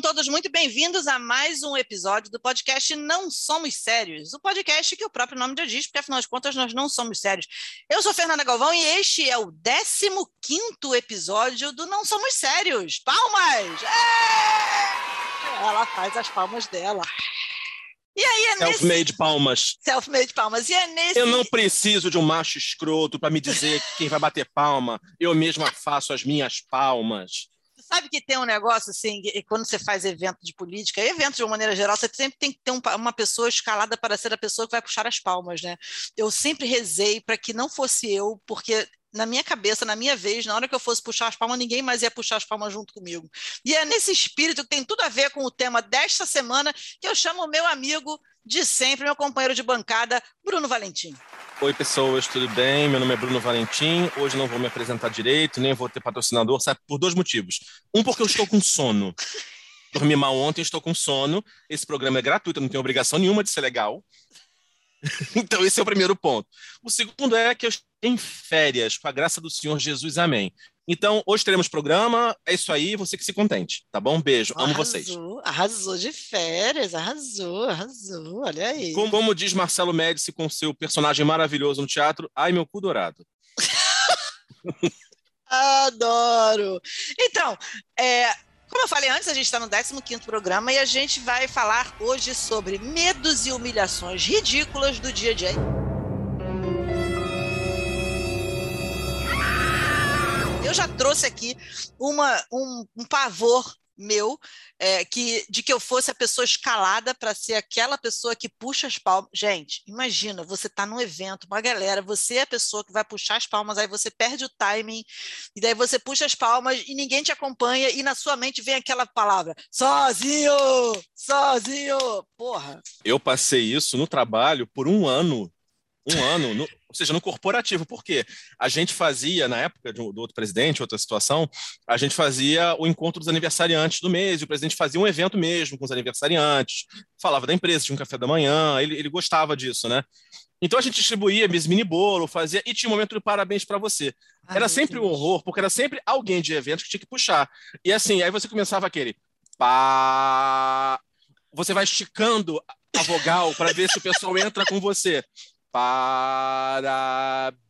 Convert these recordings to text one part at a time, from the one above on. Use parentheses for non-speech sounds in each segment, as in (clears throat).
Sejam todos muito bem-vindos a mais um episódio do podcast Não Somos Sérios, o podcast que o próprio nome já diz, porque afinal de contas nós não somos sérios. Eu sou Fernanda Galvão e este é o 15 episódio do Não Somos Sérios. Palmas! É! Ela faz as palmas dela. E aí é nesse... Self-made palmas. Self-made palmas. E é nesse... Eu não preciso de um macho escroto para me dizer quem vai bater palma. Eu mesma faço as minhas palmas. Sabe que tem um negócio assim, quando você faz evento de política, evento de uma maneira geral, você sempre tem que ter um, uma pessoa escalada para ser a pessoa que vai puxar as palmas, né? Eu sempre rezei para que não fosse eu, porque na minha cabeça, na minha vez, na hora que eu fosse puxar as palmas, ninguém mais ia puxar as palmas junto comigo. E é nesse espírito que tem tudo a ver com o tema desta semana que eu chamo o meu amigo de sempre, meu companheiro de bancada, Bruno Valentim. Oi, pessoas, tudo bem? Meu nome é Bruno Valentim. Hoje não vou me apresentar direito, nem vou ter patrocinador, sabe? Por dois motivos. Um, porque eu estou com sono. Dormi mal ontem, estou com sono. Esse programa é gratuito, não tenho obrigação nenhuma de ser legal. (laughs) então, esse é o primeiro ponto. O segundo é que eu estou em férias, com a graça do Senhor Jesus, amém. Então, hoje teremos programa, é isso aí, você que se contente, tá bom? Beijo, amo arrasou, vocês. Arrasou de férias, arrasou, arrasou, olha aí. Como, como diz Marcelo Médici com seu personagem maravilhoso no teatro, ai meu cu dourado. (laughs) Adoro! Então, é, como eu falei antes, a gente está no 15 programa e a gente vai falar hoje sobre medos e humilhações ridículas do dia a dia. Eu já trouxe aqui uma, um, um pavor meu é, que de que eu fosse a pessoa escalada para ser aquela pessoa que puxa as palmas. Gente, imagina, você está num evento, uma galera, você é a pessoa que vai puxar as palmas, aí você perde o timing, e daí você puxa as palmas e ninguém te acompanha, e na sua mente vem aquela palavra: sozinho! Sozinho! Porra! Eu passei isso no trabalho por um ano. Um ano, no, ou seja, no corporativo, porque a gente fazia, na época do, do, outro presidente, outra situação, a gente fazia o encontro dos aniversariantes do mês, e o presidente fazia um evento mesmo com os aniversariantes, falava da empresa, tinha um café da manhã, ele, ele gostava disso, né? Então a gente distribuía mini bolo, fazia, e tinha um momento de parabéns para você. Ai, era sempre um horror, porque era sempre alguém de evento que tinha que puxar. E assim, aí você começava aquele pá. Você vai esticando a vogal para ver se o pessoal entra com você. Parabéns.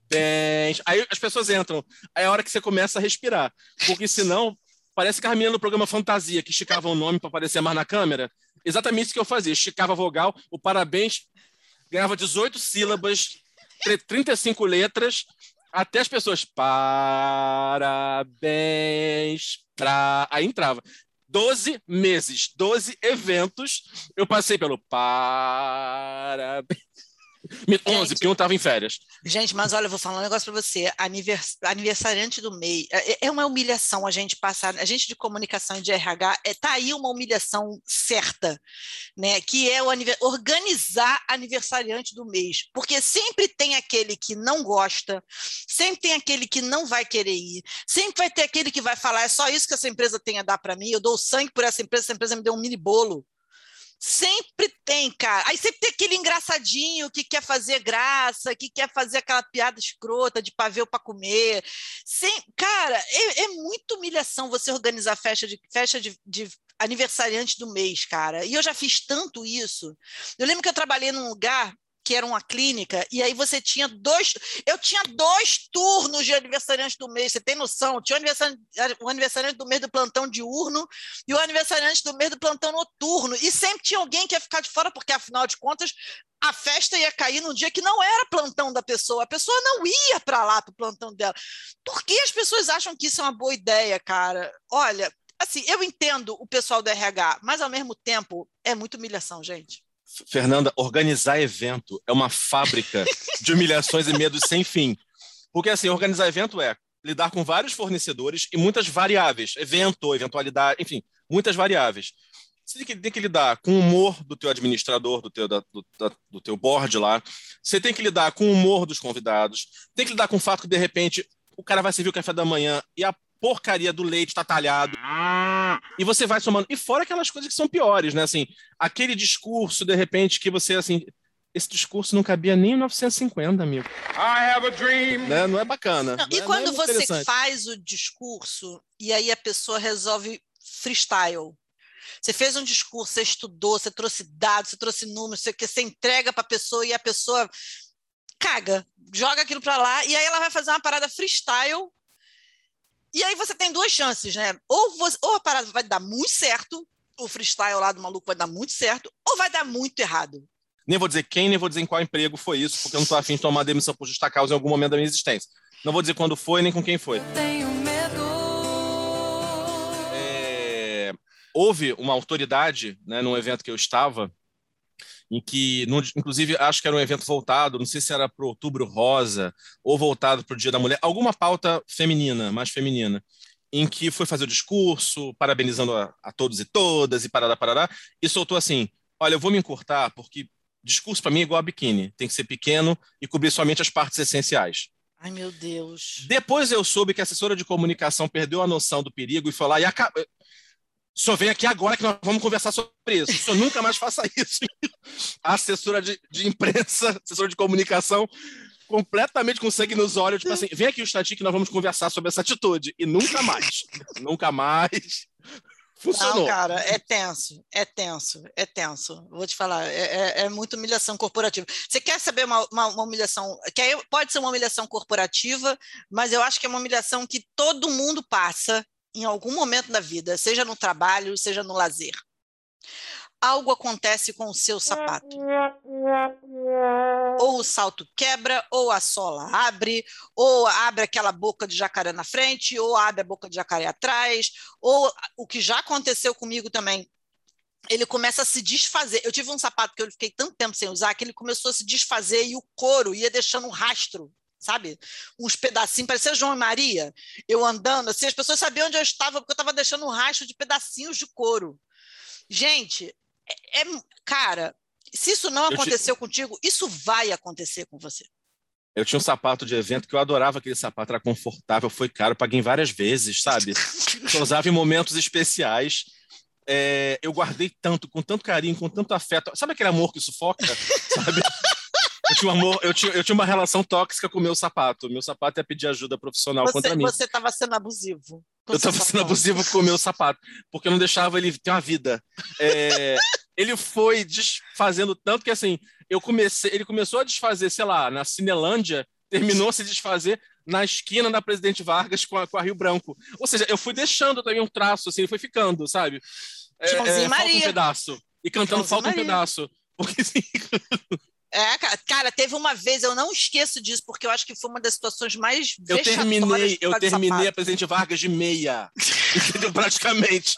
Aí as pessoas entram. Aí é a hora que você começa a respirar. Porque senão, parece que a menina no programa Fantasia, que esticava o nome para aparecer mais na câmera. Exatamente isso que eu fazia. Esticava a vogal, o parabéns ganhava 18 sílabas, 35 letras, até as pessoas. Parabéns pra. Aí entrava. 12 meses, 12 eventos, eu passei pelo parabéns. 11, porque um estava em férias. Gente, mas olha, eu vou falar um negócio para você. Anivers, aniversariante do MEI. É, é, é, uma humilhação a gente passar. A gente de comunicação e de RH, é, tá aí uma humilhação certa, né? Que é o organizar aniversariante do mês. Porque sempre tem aquele que não gosta, sempre tem aquele que não vai querer ir, sempre vai ter aquele que vai falar: é só isso que essa empresa tem a dar para mim, eu dou sangue por essa empresa, essa empresa me deu um mini bolo. Sempre tem, cara. Aí sempre tem aquele engraçadinho que quer fazer graça, que quer fazer aquela piada escrota de pavê para comer. Sem... Cara, é, é muita humilhação você organizar festa de, festa de, de aniversariante do mês, cara. E eu já fiz tanto isso. Eu lembro que eu trabalhei num lugar que era uma clínica, e aí você tinha dois. Eu tinha dois turnos de aniversariante do mês, você tem noção? Tinha o aniversariante, o aniversariante do mês do plantão diurno e o aniversariante do mês do plantão noturno. E sempre tinha alguém que ia ficar de fora, porque afinal de contas. A festa ia cair num dia que não era plantão da pessoa, a pessoa não ia para lá para o plantão dela. Por que as pessoas acham que isso é uma boa ideia, cara? Olha, assim, eu entendo o pessoal do RH, mas ao mesmo tempo é muita humilhação, gente. Fernanda, organizar evento é uma fábrica (laughs) de humilhações e medos sem fim. Porque, assim, organizar evento é lidar com vários fornecedores e muitas variáveis. Evento, eventualidade, enfim, muitas variáveis. Você tem que, lidar com o humor do teu administrador, do teu, da, do, da, do teu board lá. Você tem que lidar com o humor dos convidados. Tem que lidar com o fato que, de repente, o cara vai servir o café da manhã e a porcaria do leite tá talhado. E você vai somando. E fora aquelas coisas que são piores, né? Assim, aquele discurso, de repente, que você, assim. Esse discurso não cabia nem em 1950, amigo. I have a dream. Né? Não é bacana. Não, e é, quando é você faz o discurso e aí a pessoa resolve freestyle? Você fez um discurso, você estudou, você trouxe dados, você trouxe números, você, você entrega para a pessoa e a pessoa caga, joga aquilo para lá e aí ela vai fazer uma parada freestyle. E aí você tem duas chances, né? Ou, você, ou a parada vai dar muito certo, o freestyle lá do maluco vai dar muito certo, ou vai dar muito errado. Nem vou dizer quem, nem vou dizer em qual emprego foi isso, porque eu não estou afim de tomar demissão por justa causa em algum momento da minha existência. Não vou dizer quando foi, nem com quem foi. Eu tenho medo. É... Houve uma autoridade, né, num evento que eu estava, em que, inclusive, acho que era um evento voltado, não sei se era para o Outubro Rosa ou voltado para o Dia da Mulher, alguma pauta feminina, mais feminina, em que foi fazer o discurso, parabenizando a, a todos e todas, e parará, parará, e soltou assim: olha, eu vou me encurtar porque discurso para mim é igual a biquíni, tem que ser pequeno e cobrir somente as partes essenciais. Ai, meu Deus. Depois eu soube que a assessora de comunicação perdeu a noção do perigo e foi lá e Só vem aqui agora que nós vamos conversar sobre isso. O senhor nunca mais faça (laughs) isso. A assessora de, de imprensa, assessora de comunicação, completamente com sangue nos olhos, tipo assim, vem aqui o instantinho que nós vamos conversar sobre essa atitude. E nunca mais. nunca mais. Funcionou. Não, cara, é tenso, é tenso, é tenso. Vou te falar, é, é, é muita humilhação corporativa. Você quer saber uma, uma, uma humilhação? Que pode ser uma humilhação corporativa, mas eu acho que é uma humilhação que todo mundo passa em algum momento da vida, seja no trabalho, seja no lazer. Algo acontece com o seu sapato. Ou o salto quebra, ou a sola abre, ou abre aquela boca de jacaré na frente, ou abre a boca de jacaré atrás, ou o que já aconteceu comigo também, ele começa a se desfazer. Eu tive um sapato que eu fiquei tanto tempo sem usar que ele começou a se desfazer e o couro ia deixando um rastro sabe? Uns pedacinhos, parecia João e Maria, eu andando assim, as pessoas sabiam onde eu estava, porque eu estava deixando um rastro de pedacinhos de couro. Gente, é, é cara, se isso não aconteceu te... contigo, isso vai acontecer com você. Eu tinha um sapato de evento que eu adorava aquele sapato, era confortável, foi caro, paguei várias vezes, sabe? (laughs) eu usava em momentos especiais. É, eu guardei tanto, com tanto carinho, com tanto afeto. Sabe aquele amor que sufoca? (laughs) sabe? Eu tinha, um amor, eu, tinha, eu tinha uma relação tóxica com o meu sapato. Meu sapato ia pedir ajuda profissional você, contra mim. Você estava sendo abusivo. Eu estava sendo abusivo com o meu sapato, porque eu não deixava ele ter uma vida. É, ele foi desfazendo tanto que assim, eu comecei, ele começou a desfazer, sei lá, na Cinelândia, terminou a se desfazer na esquina da Presidente Vargas com a, com a Rio Branco. Ou seja, eu fui deixando também um traço, assim, ele foi ficando, sabe? É, é, falta um pedaço. E cantando falta um pedaço. Porque assim. (laughs) É, cara, teve uma vez, eu não esqueço disso, porque eu acho que foi uma das situações mais Eu terminei, eu terminei a Presidente Vargas de meia, (laughs) entendeu? Praticamente.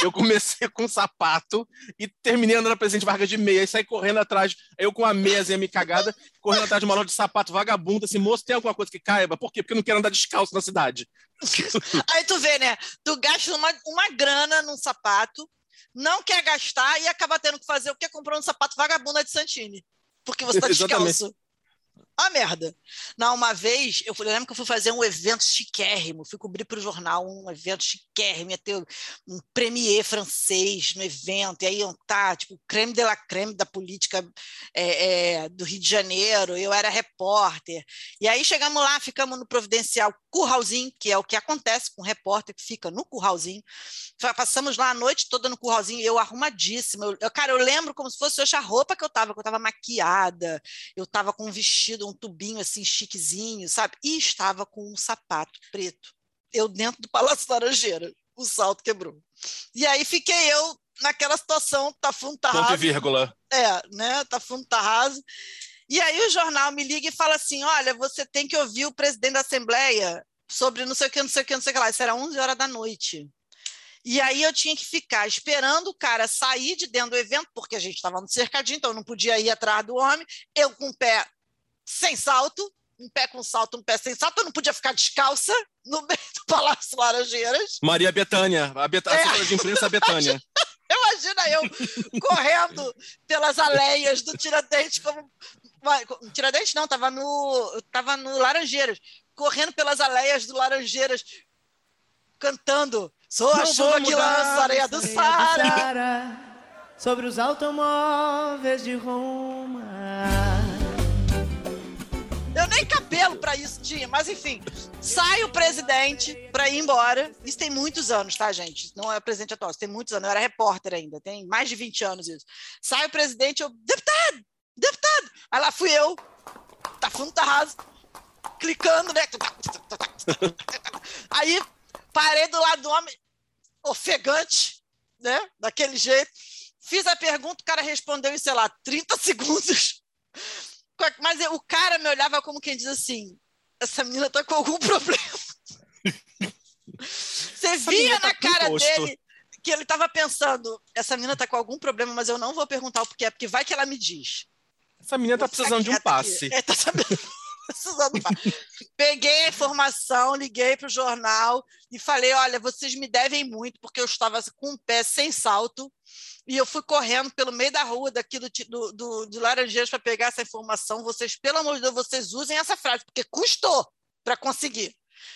Eu comecei com um sapato e terminei andando na Presidente Vargas de meia, e saí correndo atrás, eu com a meiazinha me cagada, correndo atrás de uma loja de sapato vagabundo, assim, moço, tem alguma coisa que caiba? Por quê? Porque eu não quero andar descalço na cidade. (laughs) Aí tu vê, né? Tu gasta uma, uma grana num sapato, não quer gastar e acaba tendo que fazer o que? Comprar um sapato vagabundo de Santini porque você (laughs) está descalço. Ah, merda. Não, uma vez, eu, eu, lembro que eu fui fazer um evento chiquérrimo, fui cobrir para o jornal um evento chiquérrimo, ia ter um premier francês no evento, e aí iam tá, tipo, creme de la creme da política é, é, do Rio de Janeiro, eu era repórter. E aí chegamos lá, ficamos no Providencial Curralzinho, que é o que acontece com repórter que fica no Curralzinho. Passamos lá a noite toda no Curralzinho, eu arrumadíssima. Eu, cara, eu lembro como se fosse hoje a roupa que eu estava, que eu estava maquiada, eu estava com um vestido um tubinho assim chiquezinho, sabe? E estava com um sapato preto. Eu dentro do Palácio Laranjeira. O salto quebrou. E aí fiquei eu naquela situação, tá fundo, tá raso. Ponto e vírgula. É, né? Tá fundo, tá raso. E aí o jornal me liga e fala assim: olha, você tem que ouvir o presidente da Assembleia sobre não sei o que, não sei o que, não sei o que lá. Isso era 11 horas da noite. E aí eu tinha que ficar esperando o cara sair de dentro do evento, porque a gente estava no cercadinho, então eu não podia ir atrás do homem. Eu com o pé sem salto, um pé com salto, um pé sem salto, eu não podia ficar descalça no meio do Palácio Laranjeiras. Maria Betânia, a, Bet é. a de imprensa Betânia. (laughs) Imagina eu correndo pelas aleias do Tiradentes como Tiradentes não, tava no tava no Laranjeiras, correndo pelas aleias do Laranjeiras cantando Sou a não chuva que lança areia do Sara sobre os automóveis de Roma. Tinha nem cabelo para isso, tinha. Mas enfim, sai o presidente para ir embora. Isso tem muitos anos, tá, gente? Não é presidente atual, isso tem muitos anos. Eu era repórter ainda, tem mais de 20 anos isso. Sai o presidente, eu, deputado, deputado. Aí lá fui eu, tá fundo, tá raso, clicando, né? Aí parei do lado do homem, ofegante, né? Daquele jeito. Fiz a pergunta, o cara respondeu em, sei lá, 30 segundos. Mas o cara me olhava como quem diz assim: essa menina tá com algum (laughs) problema. Você via tá na cara dele que ele estava pensando: essa menina tá com algum problema, mas eu não vou perguntar o porquê, porque vai que ela me diz. Essa menina tá precisando de um passe. É, tá Peguei a informação, liguei para o jornal e falei: olha, vocês me devem muito, porque eu estava com um pé sem salto e eu fui correndo pelo meio da rua daqui do, do, do de Laranjeiras para pegar essa informação. Vocês, pelo amor de Deus, vocês usem essa frase, porque custou para conseguir.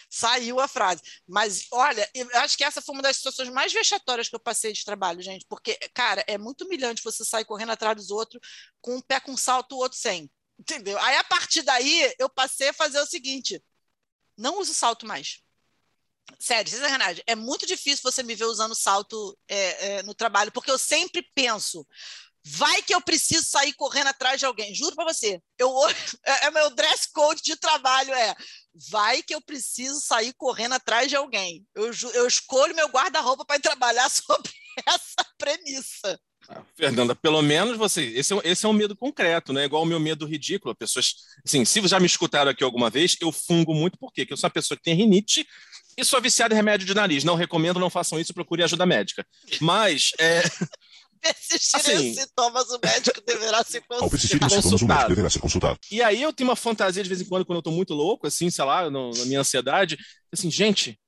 Saiu a frase. Mas, olha, eu acho que essa foi uma das situações mais vexatórias que eu passei de trabalho, gente, porque, cara, é muito humilhante você sair correndo atrás dos outros com um pé com salto, o outro sem. Entendeu? Aí, a partir daí, eu passei a fazer o seguinte: não uso salto mais. Sério, sacanagem. É muito difícil você me ver usando salto é, é, no trabalho, porque eu sempre penso. Vai que eu preciso sair correndo atrás de alguém. Juro para você. Eu, (laughs) é, é meu dress code de trabalho é. Vai que eu preciso sair correndo atrás de alguém. Eu, eu escolho meu guarda-roupa para trabalhar (laughs) sobre essa premissa. Fernanda, pelo menos você. Esse é, esse é um medo concreto, né? Igual o meu medo ridículo. Pessoas. Assim, se já me escutaram aqui alguma vez, eu fungo muito, por quê? Porque eu sou uma pessoa que tem rinite e sou viciado em remédio de nariz. Não recomendo, não façam isso, procure ajuda médica. Mas. É... (laughs) Persistirem (laughs) assim, sintomas, o médico deverá ser consultado. deverá ser consultado. E aí eu tenho uma fantasia de vez em quando, quando eu tô muito louco, assim, sei lá, no, na minha ansiedade, assim, gente,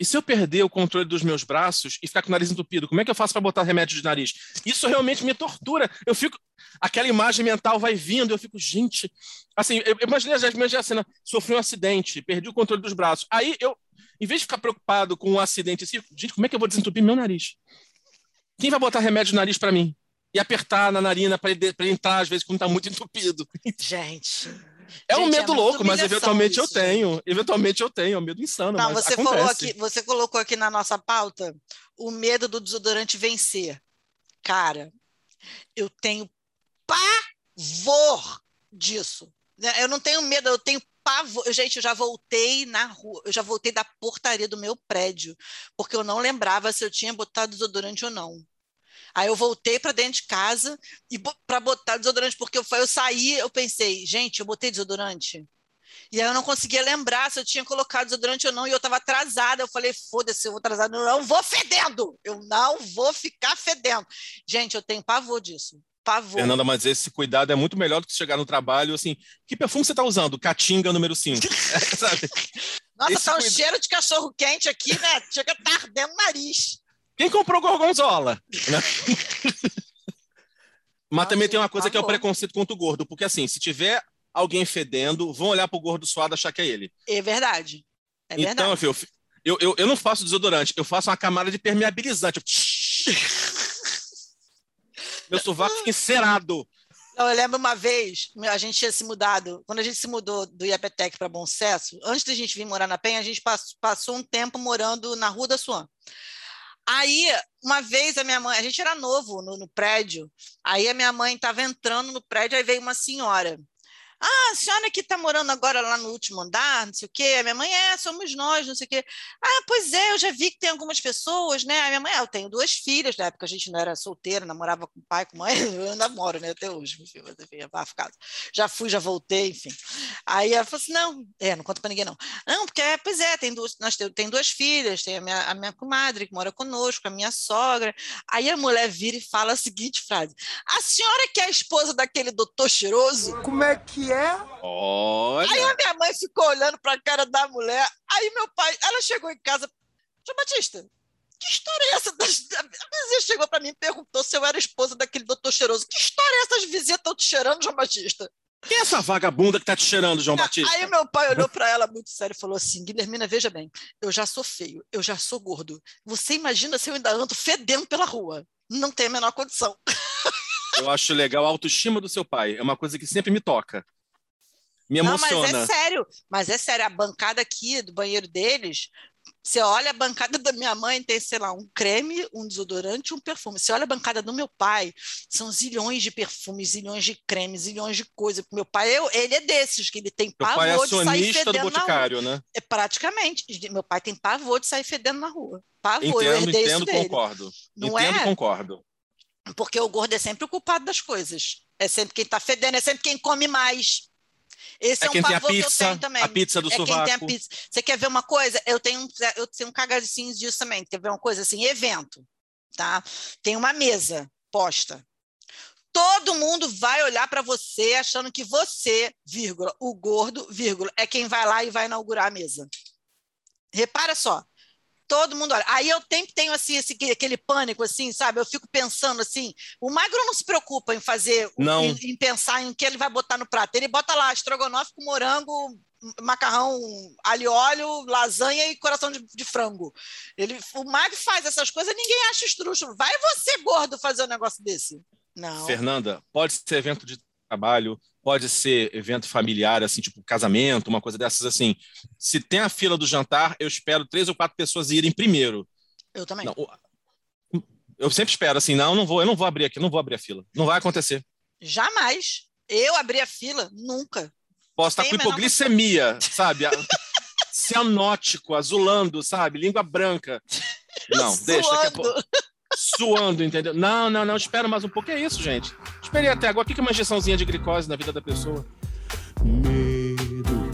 e se eu perder o controle dos meus braços e ficar com o nariz entupido, como é que eu faço para botar remédio de nariz? Isso realmente me tortura. Eu fico. Aquela imagem mental vai vindo, eu fico, gente. Assim, eu já imaginei a cena, sofri um acidente, perdi o controle dos braços. Aí eu, em vez de ficar preocupado com um acidente assim, gente, como é que eu vou desentupir meu nariz? Quem vai botar remédio no nariz para mim? E apertar na narina para ele, ele, entrar, às vezes, quando está muito (laughs) entupido. Gente. É um medo é louco, mas eventualmente isso, eu tenho. Eventualmente eu tenho, é um medo insano. Não, você aqui, você colocou aqui na nossa pauta o medo do desodorante vencer. Cara, eu tenho pavor disso. Eu não tenho medo, eu tenho pavor. Gente, eu já voltei na rua, eu já voltei da portaria do meu prédio, porque eu não lembrava se eu tinha botado desodorante ou não. Aí eu voltei para dentro de casa e para botar desodorante, porque eu, eu saí, eu pensei, gente, eu botei desodorante. E aí eu não conseguia lembrar se eu tinha colocado desodorante ou não, e eu estava atrasada. Eu falei, foda-se, eu vou atrasada, eu não vou fedendo, eu não vou ficar fedendo. Gente, eu tenho pavor disso. Pavor. Fernanda, mas esse cuidado é muito melhor do que chegar no trabalho assim. Que perfume você está usando? Catinga número 5. (laughs) Nossa, esse tá um cuida... cheiro de cachorro quente aqui, né? Chega tá ardendo o nariz. Quem comprou gorgonzola? (laughs) Mas também tem uma coisa que é o preconceito contra o gordo, porque assim, se tiver alguém fedendo, vão olhar pro gordo suado e achar que é ele. É verdade. É então, verdade. Filho, eu, eu, eu não faço desodorante, eu faço uma camada de permeabilizante. (laughs) Meu sovaco fica encerado. Não, eu lembro uma vez, a gente tinha se mudado, quando a gente se mudou do Iapetec para Bom Sucesso, antes da gente vir morar na Penha, a gente passou um tempo morando na Rua da Suan. Aí, uma vez, a minha mãe, a gente era novo no, no prédio, aí a minha mãe estava entrando no prédio, aí veio uma senhora. Ah, a senhora que está morando agora lá no último andar, não sei o quê. A minha mãe, é, somos nós, não sei o quê. Ah, pois é, eu já vi que tem algumas pessoas, né? A minha mãe, é, eu tenho duas filhas, na época a gente não era solteira, namorava com pai, com mãe, (laughs) eu ainda moro, né, até hoje, enfim. Já fui, já voltei, enfim. Aí ela falou assim, não, é, não conta para ninguém não. Não, porque, é, pois é, tem duas, nós tem duas filhas, tem a minha, a minha comadre que mora conosco, a minha sogra. Aí a mulher vira e fala a seguinte frase, a senhora que é a esposa daquele doutor cheiroso? Como é que é? Olha. Aí a minha mãe ficou olhando para a cara da mulher. Aí meu pai, ela chegou em casa. João Batista, que história é essa? A vizinha chegou para mim e perguntou se eu era esposa daquele doutor cheiroso. Que história é essa? As vizinhas estão te cheirando, João Batista? Quem é essa vagabunda que tá te cheirando, João Batista? Aí meu pai olhou para ela muito sério e falou assim: Guilhermina, veja bem, eu já sou feio, eu já sou gordo. Você imagina se eu ainda ando fedendo pela rua? Não tem a menor condição. (laughs) Eu acho legal a autoestima do seu pai. É uma coisa que sempre me toca. Me emociona. Não, mas é sério. Mas é sério, a bancada aqui do banheiro deles, você olha a bancada da minha mãe, tem, sei lá, um creme, um desodorante um perfume. Você olha a bancada do meu pai, são zilhões de perfumes, zilhões de cremes, zilhões de coisas. Meu pai, eu, ele é desses, que ele tem pavor pai é de sair fedendo do boticário, na rua. Né? É praticamente. Meu pai tem pavor de sair fedendo na rua. Pavor, entendo, eu herdei entendo, isso dele. concordo. Não entendo, é? concordo. Porque o gordo é sempre o culpado das coisas. É sempre quem está fedendo, é sempre quem come mais. Esse É é, um pavor que eu pizza, tenho também. a pizza do é quem tem a pizza. Você quer ver uma coisa? Eu tenho, um- eu tenho um cagacinho disso também. Quer ver uma coisa assim? Evento, tá? Tem uma mesa posta. Todo mundo vai olhar para você achando que você, vírgula, o gordo, vírgula, é quem vai lá e vai inaugurar a mesa. Repara só. Todo mundo olha. Aí eu sempre tenho assim, esse, aquele pânico, assim, sabe? Eu fico pensando assim. O magro não se preocupa em fazer, Não. Em, em pensar em que ele vai botar no prato. Ele bota lá estrogonofe com morango, macarrão, alho óleo, lasanha e coração de, de frango. Ele, o magro faz essas coisas, ninguém acha estrúxulo. Vai você, gordo, fazer um negócio desse. Não. Fernanda, pode ser evento de trabalho, pode ser evento familiar, assim, tipo casamento, uma coisa dessas assim. Se tem a fila do jantar, eu espero três ou quatro pessoas irem primeiro. Eu também. Não, eu sempre espero assim, não, não vou, eu não vou abrir aqui, não vou abrir a fila. Não vai acontecer. Jamais. Eu abri a fila, nunca. Posso estar com hipoglicemia, sabe? (laughs) Cianótico, azulando, sabe? Língua branca. Não, deixa. Daqui a pouco. Suando. Entendeu? Não, não, não, espera mais um pouco. É isso, gente. Esperei até agora. O que é uma injeçãozinha de glicose na vida da pessoa? Medo.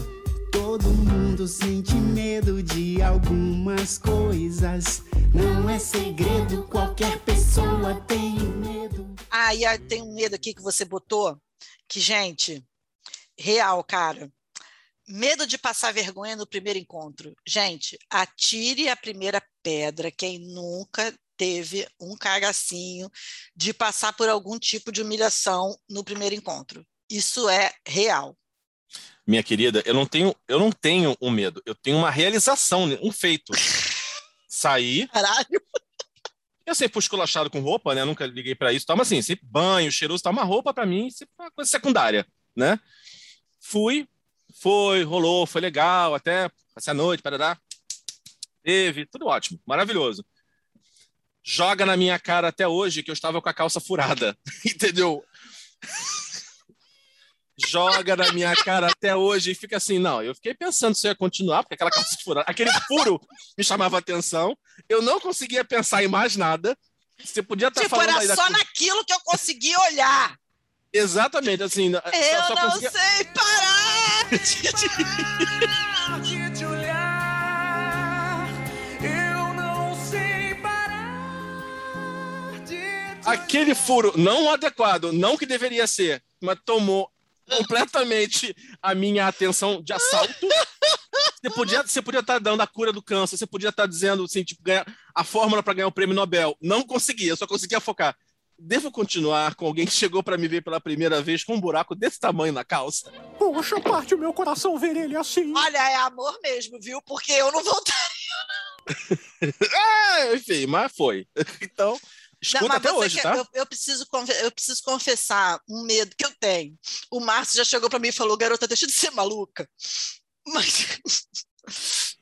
Todo mundo sente medo de algumas coisas. Não é segredo, qualquer pessoa tem medo. Ah, e aí tem um medo aqui que você botou, que, gente, real, cara. Medo de passar vergonha no primeiro encontro. Gente, atire a primeira pedra quem nunca teve um cagacinho de passar por algum tipo de humilhação no primeiro encontro. Isso é real. Minha querida, eu não tenho, eu não tenho um medo. Eu tenho uma realização, um feito. (laughs) Saí, Caralho. eu sempre fui esculachado com roupa, né? Nunca liguei pra isso. Tá, mas assim, sempre banho, cheiroso, tá uma roupa pra mim, sempre é uma coisa secundária, né? Fui, foi, rolou, foi legal, até passei a noite, parará. Teve, tudo ótimo, maravilhoso. Joga na minha cara até hoje que eu estava com a calça furada, (laughs) entendeu? Joga na minha cara até hoje e fica assim, não, eu fiquei pensando se eu ia continuar, porque aquela calça furada, aquele furo me chamava atenção, eu não conseguia pensar em mais nada. Você podia estar tipo, falando era aí da só naquilo que eu consegui olhar. Exatamente, assim, só- Eu só não conseguia- sei parar. (laughs) aquele furo não adequado, não que deveria ser, mas tomou completamente a minha atenção de assalto. Você podia, você podia estar dando a cura do câncer, você podia estar dizendo assim, tipo, ganhar a fórmula para ganhar o prêmio Nobel. Não conseguia, eu só conseguia focar. Devo continuar com alguém que chegou para me ver pela primeira vez com um buraco desse tamanho na calça? Poxa, parte o meu coração ver ele assim. Olha, é amor mesmo, viu? Porque eu não voltaria. Ah, (laughs) enfim, mas foi. (laughs) Então, escuta Não, até hoje, quer- tá? Eu, eu preciso, eu preciso confessar um medo que eu tenho. O Márcio já chegou para mim e falou: garota, deixa de ser maluca. (laughs) Mas,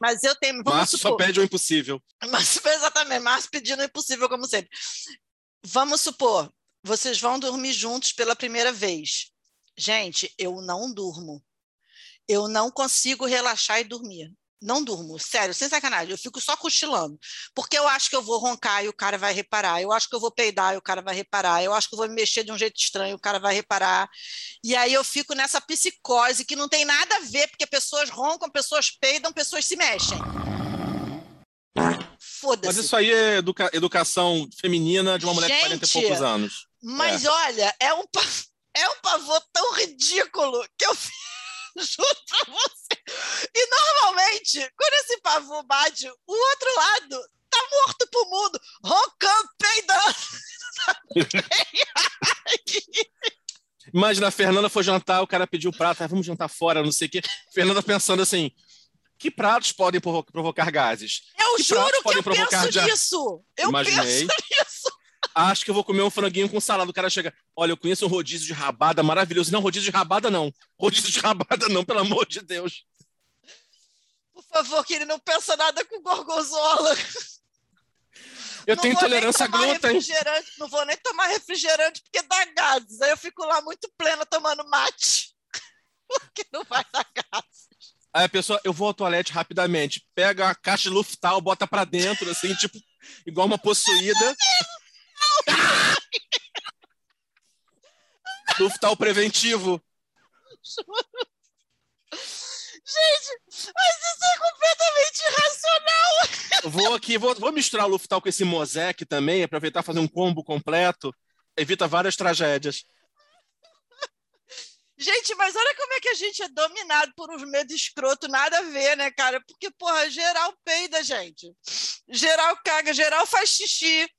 mas eu tenho. Vamos Márcio só supor, pede o impossível. Márcio, (laughs) exatamente, Márcio pedindo o impossível, como sempre. Vamos supor, vocês vão dormir juntos pela primeira vez. Gente, eu não durmo. Eu não consigo relaxar e dormir. Não durmo, sério, sem sacanagem. Eu fico só cochilando. Porque eu acho que eu vou roncar e o cara vai reparar. Eu acho que eu vou peidar e o cara vai reparar. Eu acho que eu vou me mexer de um jeito estranho e o cara vai reparar. E aí eu fico nessa psicose que não tem nada a ver, porque pessoas roncam, pessoas peidam, pessoas se mexem. Mas Foda-se. isso aí é educa- educação feminina de uma mulher de 40 e Gente, poucos anos. Mas olha, é um, (laughs) é um pavor tão ridículo que eu (laughs) juro pra você. E normalmente, quando esse pavor bate, o outro lado tá morto pro mundo, roncando, peidando. (laughs) Imagina, a Fernanda foi jantar, o cara pediu prato, ah, vamos jantar fora, não sei o quê. Fernanda pensando assim, que pratos podem provo- provocar gases? Eu Que juro que eu penso dia- nisso. Eu Imaginei. penso (laughs) nisso. acho que eu vou comer um franguinho com salada. O cara chega, olha, eu conheço um rodízio de rabada maravilhoso. Não, rodízio de rabada não. Rodízio de rabada não, pelo amor de Deus. Por favor, que ele não pensa nada com gorgonzola. Eu Não tenho intolerância a glúten. refrigerante, Não vou nem tomar refrigerante porque dá gases. Aí eu fico lá muito plena tomando mate. (laughs) Porque não vai dar gases. Aí a pessoa, eu vou ao toalete rapidamente, pega a caixa de Luftal, bota pra dentro, assim, tipo, igual uma possuída. (laughs) Luftal preventivo. Gente, mas isso é completamente irracional. Vou aqui, vou, vou misturar o Luftal com esse Mosec também, aproveitar fazer um combo completo. Evita várias tragédias. Gente, mas olha como é que a gente é dominado por uns medos escroto, nada a ver, né, cara? Porque, porra, geral peida, gente. Geral caga, geral faz xixi,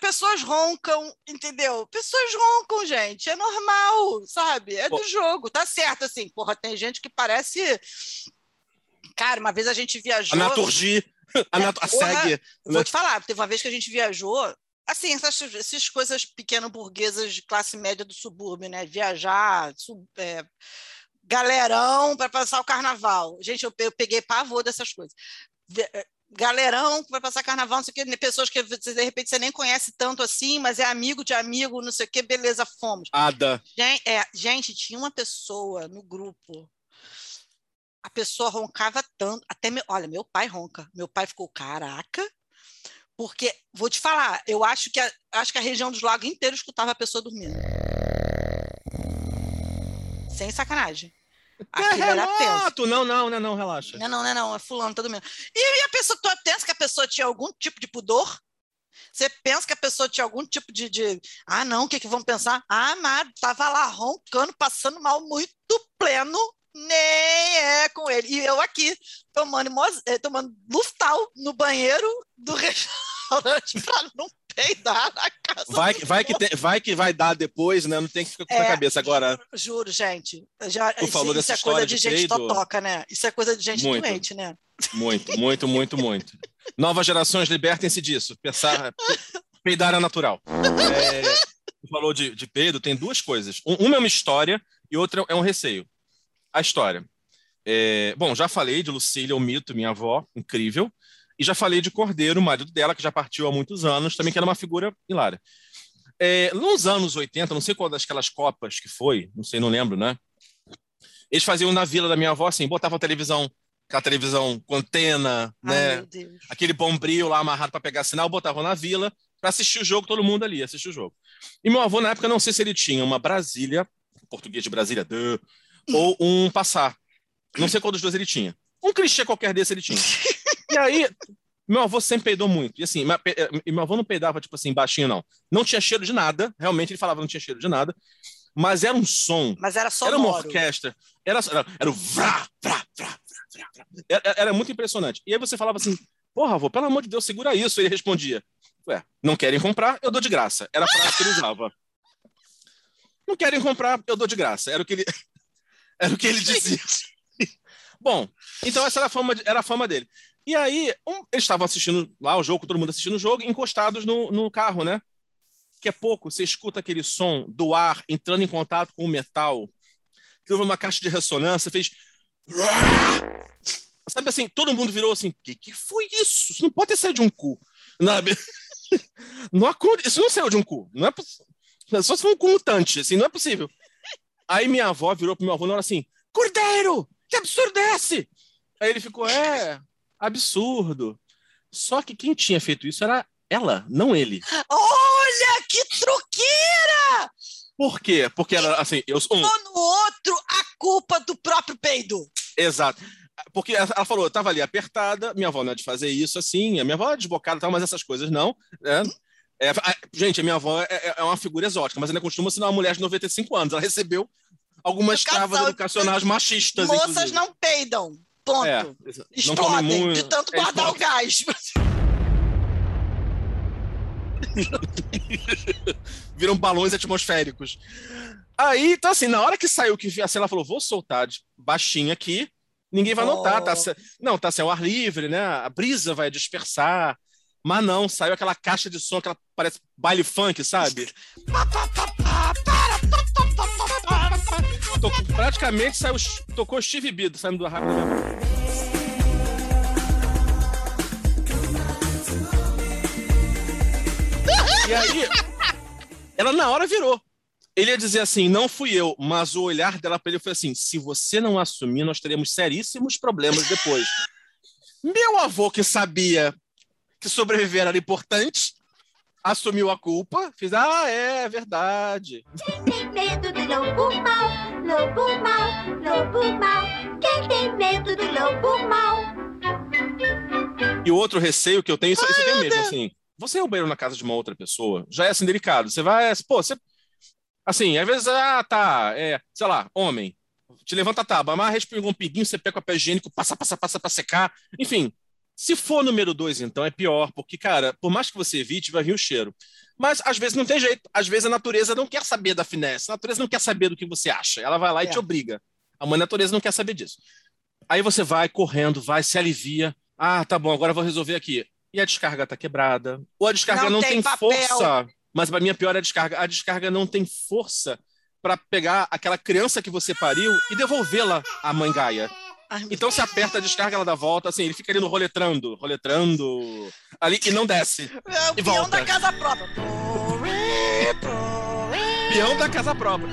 pessoas roncam, entendeu? Pessoas roncam, gente. É normal, sabe? É do jogo, tá certo, assim. Porra, tem gente que parece. Cara, uma vez a gente viajou. Anaturgi, anato, a porra. segue. Vou te falar, teve uma vez que a gente viajou, assim, essas, essas coisas pequeno-burguesas de classe média do subúrbio, né? Viajar, sub- é, galerão para passar o carnaval. Gente, eu, eu peguei pavor dessas coisas. É, Galerão para passar carnaval, não sei o quê, pessoas que de repente você nem conhece tanto assim, mas é amigo de amigo, não sei o quê, beleza, fomos. Ada. Gen- é, gente, tinha uma pessoa no grupo. A pessoa roncava tanto, até meu, olha, meu pai ronca. Meu pai ficou, caraca, porque vou te falar, eu acho que a, acho que a região dos lagos inteira escutava a pessoa dormindo. Sem sacanagem. Aquilo era tenso. Renato! Não, não, não, não, relaxa. Não, não, não, não, é fulano, tá dormindo. E, e a pessoa, tu pensa que a pessoa tinha algum tipo de pudor? Você pensa que a pessoa tinha algum tipo de. de ah, não, o que, que vão pensar? Ah, mas tava lá roncando, passando mal muito pleno, nem é com ele. E eu aqui, tomando, eh, tomando Luftal no banheiro do (laughs) restaurante para não peidar na casa. Vai, vai, que tem- vai que vai dar depois, né? Não tem que ficar com É, na cabeça agora. Juro, juro, gente. Já, Tu isso, falou isso é coisa de, de gente peido? totoca, né? Isso é coisa de gente Muito. doente, né? Muito, muito, muito, muito. Novas gerações, libertem-se disso. Pensar, pe- peidar é natural. É, tu falou de, de peido, tem duas coisas. Um- uma é uma história e outra é um receio. A história. É, bom, já falei de Lucília, o mito, minha avó, incrível. E já falei de Cordeiro, o marido dela, que já partiu há muitos anos, também que era uma figura hilária. É, nos anos 80, não sei qual daquelas copas que foi, não sei, não lembro, né? Eles faziam na vila da minha avó, assim, botavam a televisão, aquela televisão com antena, Ai, né? aquele bombril lá amarrado para pegar sinal, botavam na vila para assistir o jogo, todo mundo ali assistir o jogo. E meu avô, na época, não sei se ele tinha uma Brasília, português de Brasília, duh, ou um Passar. Não sei qual dos dois ele tinha. Um clichê qualquer desse ele tinha. (laughs) E aí, meu avô sempre peidou muito. E assim, ma- pe- e meu avô não peidava, tipo assim, baixinho, não. Não tinha cheiro de nada, realmente ele falava que não tinha cheiro de nada, mas era um som Mas era só era uma orquestra. Era, era, era o vrá, vrá, vrá, vrá. Era, era muito impressionante. E aí você falava assim, porra, avô, pelo amor de Deus, segura isso. Ele respondia, ué, não querem comprar, eu dou de graça. Era a frase que ele usava. Não querem comprar, eu dou de graça. Era o que ele, (laughs) era o que ele dizia. Bom, então essa era a fama, era a fama dele. E aí, um- eles estavam assistindo lá o jogo, todo mundo assistindo o jogo, encostados no, no carro, né? Que é pouco, você escuta aquele som do ar entrando em contato com o metal, que uma caixa de ressonância, fez. (laughs) Sabe assim, todo mundo virou assim: que que foi isso? Isso não pode ter saído de um cu. Sabe? (laughs) Não, aconte- isso não saiu de um cu. Não é possível. Só se for um cu mutante, assim, não é possível. Aí minha avó virou pro meu avô na hora assim: Cordeiro, que absurdo é esse? Aí ele ficou: É, absurdo. Só que quem tinha feito isso era ela, não ele. Olha que truqueira! Por quê? Porque ela, assim, eu sou um. No outro, a culpa do próprio peido. Exato. Porque ela ela falou, eu tava ali apertada, minha avó não é de fazer isso assim, a minha avó é desbocada e tal, mas essas coisas não. Né? É, a- gente, a minha avó é, é uma figura exótica, mas ainda costuma ser uma mulher de 95 anos. Ela recebeu algumas Casal- travas educacionais machistas, Moças inclusive. não peidam. Ponto. É, não come Explodem muito. de tanto é, guardar o explode. gás. (laughs) viram balões atmosféricos. Aí, então assim, na hora que saiu que assim, ela falou, vou soltar de baixinho aqui, ninguém vai notar, tá, Oh. não, tá sem o ar livre, né? A brisa vai dispersar. Mas não, saiu aquela caixa de som, aquela parece baile funk, sabe? Tocou- praticamente saiu, tocou Steve Bido saindo do rápido. E aí, ela na hora virou. Ele ia dizer assim: não fui eu, mas o olhar dela para ele foi assim: se você não assumir, nós teremos seríssimos problemas depois. Meu avô, que sabia que sobreviver era importante, assumiu a culpa, fez: ah, é, é verdade. tem medo do lobo mal, lobo mal, lobo mal. Quem tem medo do lobo mal? E o outro receio que eu tenho, isso, isso eu tenho mesmo, assim. Você é o banheiro na casa de uma outra pessoa, já é assim delicado. Você vai, pô, você. Assim, às vezes, ah, tá, é, sei lá, homem, te levanta a tábua, mas respinga um pinguinho, você pega o papel higiênico, passa, passa, passa pra secar. Enfim, se for número dois, então é pior, porque, cara, por mais que você evite, vai vir o cheiro. Mas às vezes não tem jeito. Às vezes a natureza não quer saber da finesse, a natureza não quer saber do que você acha. Ela vai lá e É. te obriga. A mãe natureza não quer saber disso. Aí você vai correndo, vai, se alivia. Ah, tá bom, agora eu vou resolver aqui. E a descarga tá quebrada. Ou a descarga Não não, tem tem, força. Mas para mim a pior é a descarga. A descarga não tem força para pegar aquela criança que você pariu e devolvê-la à mãe Gaia. Ai, Então você aperta a descarga, ela dá volta, assim, ele fica ali no roletrando, roletrando, ali e não desce. É o E peão volta. da casa própria. Peão da casa própria.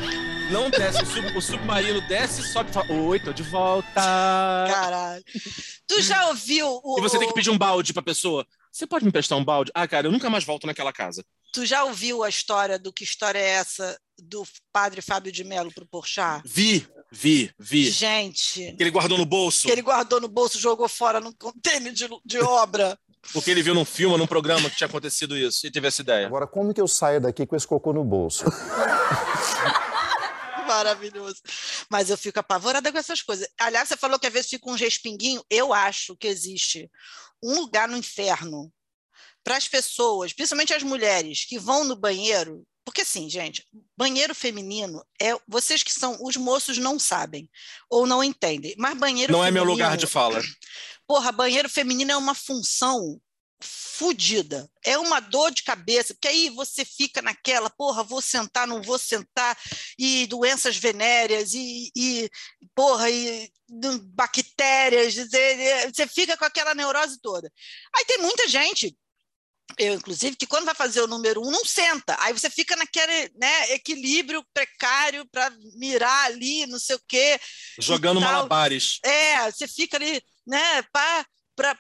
Não desce, o, sub- o submarino desce, sobe e fala, oi, tô de volta. Caralho. Tu já ouviu o. E você tem que pedir um balde pra pessoa. Você pode me prestar um balde? Ah, cara, eu nunca mais volto naquela casa. Tu já ouviu a história do que história é essa do padre Fábio de Mello pro Porchat? Vi, vi, vi. Gente, Que ele guardou no bolso, que ele guardou no bolso, jogou fora num contêiner de, de obra. porque ele viu num filme, num programa que tinha acontecido isso, e teve essa ideia. Agora, como que eu saio daqui com esse cocô no bolso? (laughs) Maravilhoso. Mas eu fico apavorada com essas coisas. Aliás, você falou que às vezes fica um respinguinho. Eu acho que existe um lugar no inferno para as pessoas, principalmente as mulheres, que vão no banheiro. Porque assim, gente, banheiro feminino é vocês que são os moços não sabem ou não entendem. Mas banheiro Não é meu feminino- lugar de fala. (clears throat) Porra, banheiro feminino é uma função fodida. É uma dor de cabeça, porque aí você fica naquela, porra, vou sentar, não vou sentar, e doenças venéreas, e, e porra, e bactérias, você fica com aquela neurose toda. Aí tem muita gente, eu inclusive, que quando vai fazer o número um, não senta. Aí você fica naquele né, equilíbrio precário para mirar ali, não sei o quê. Jogando malabares. É, você fica ali, né, para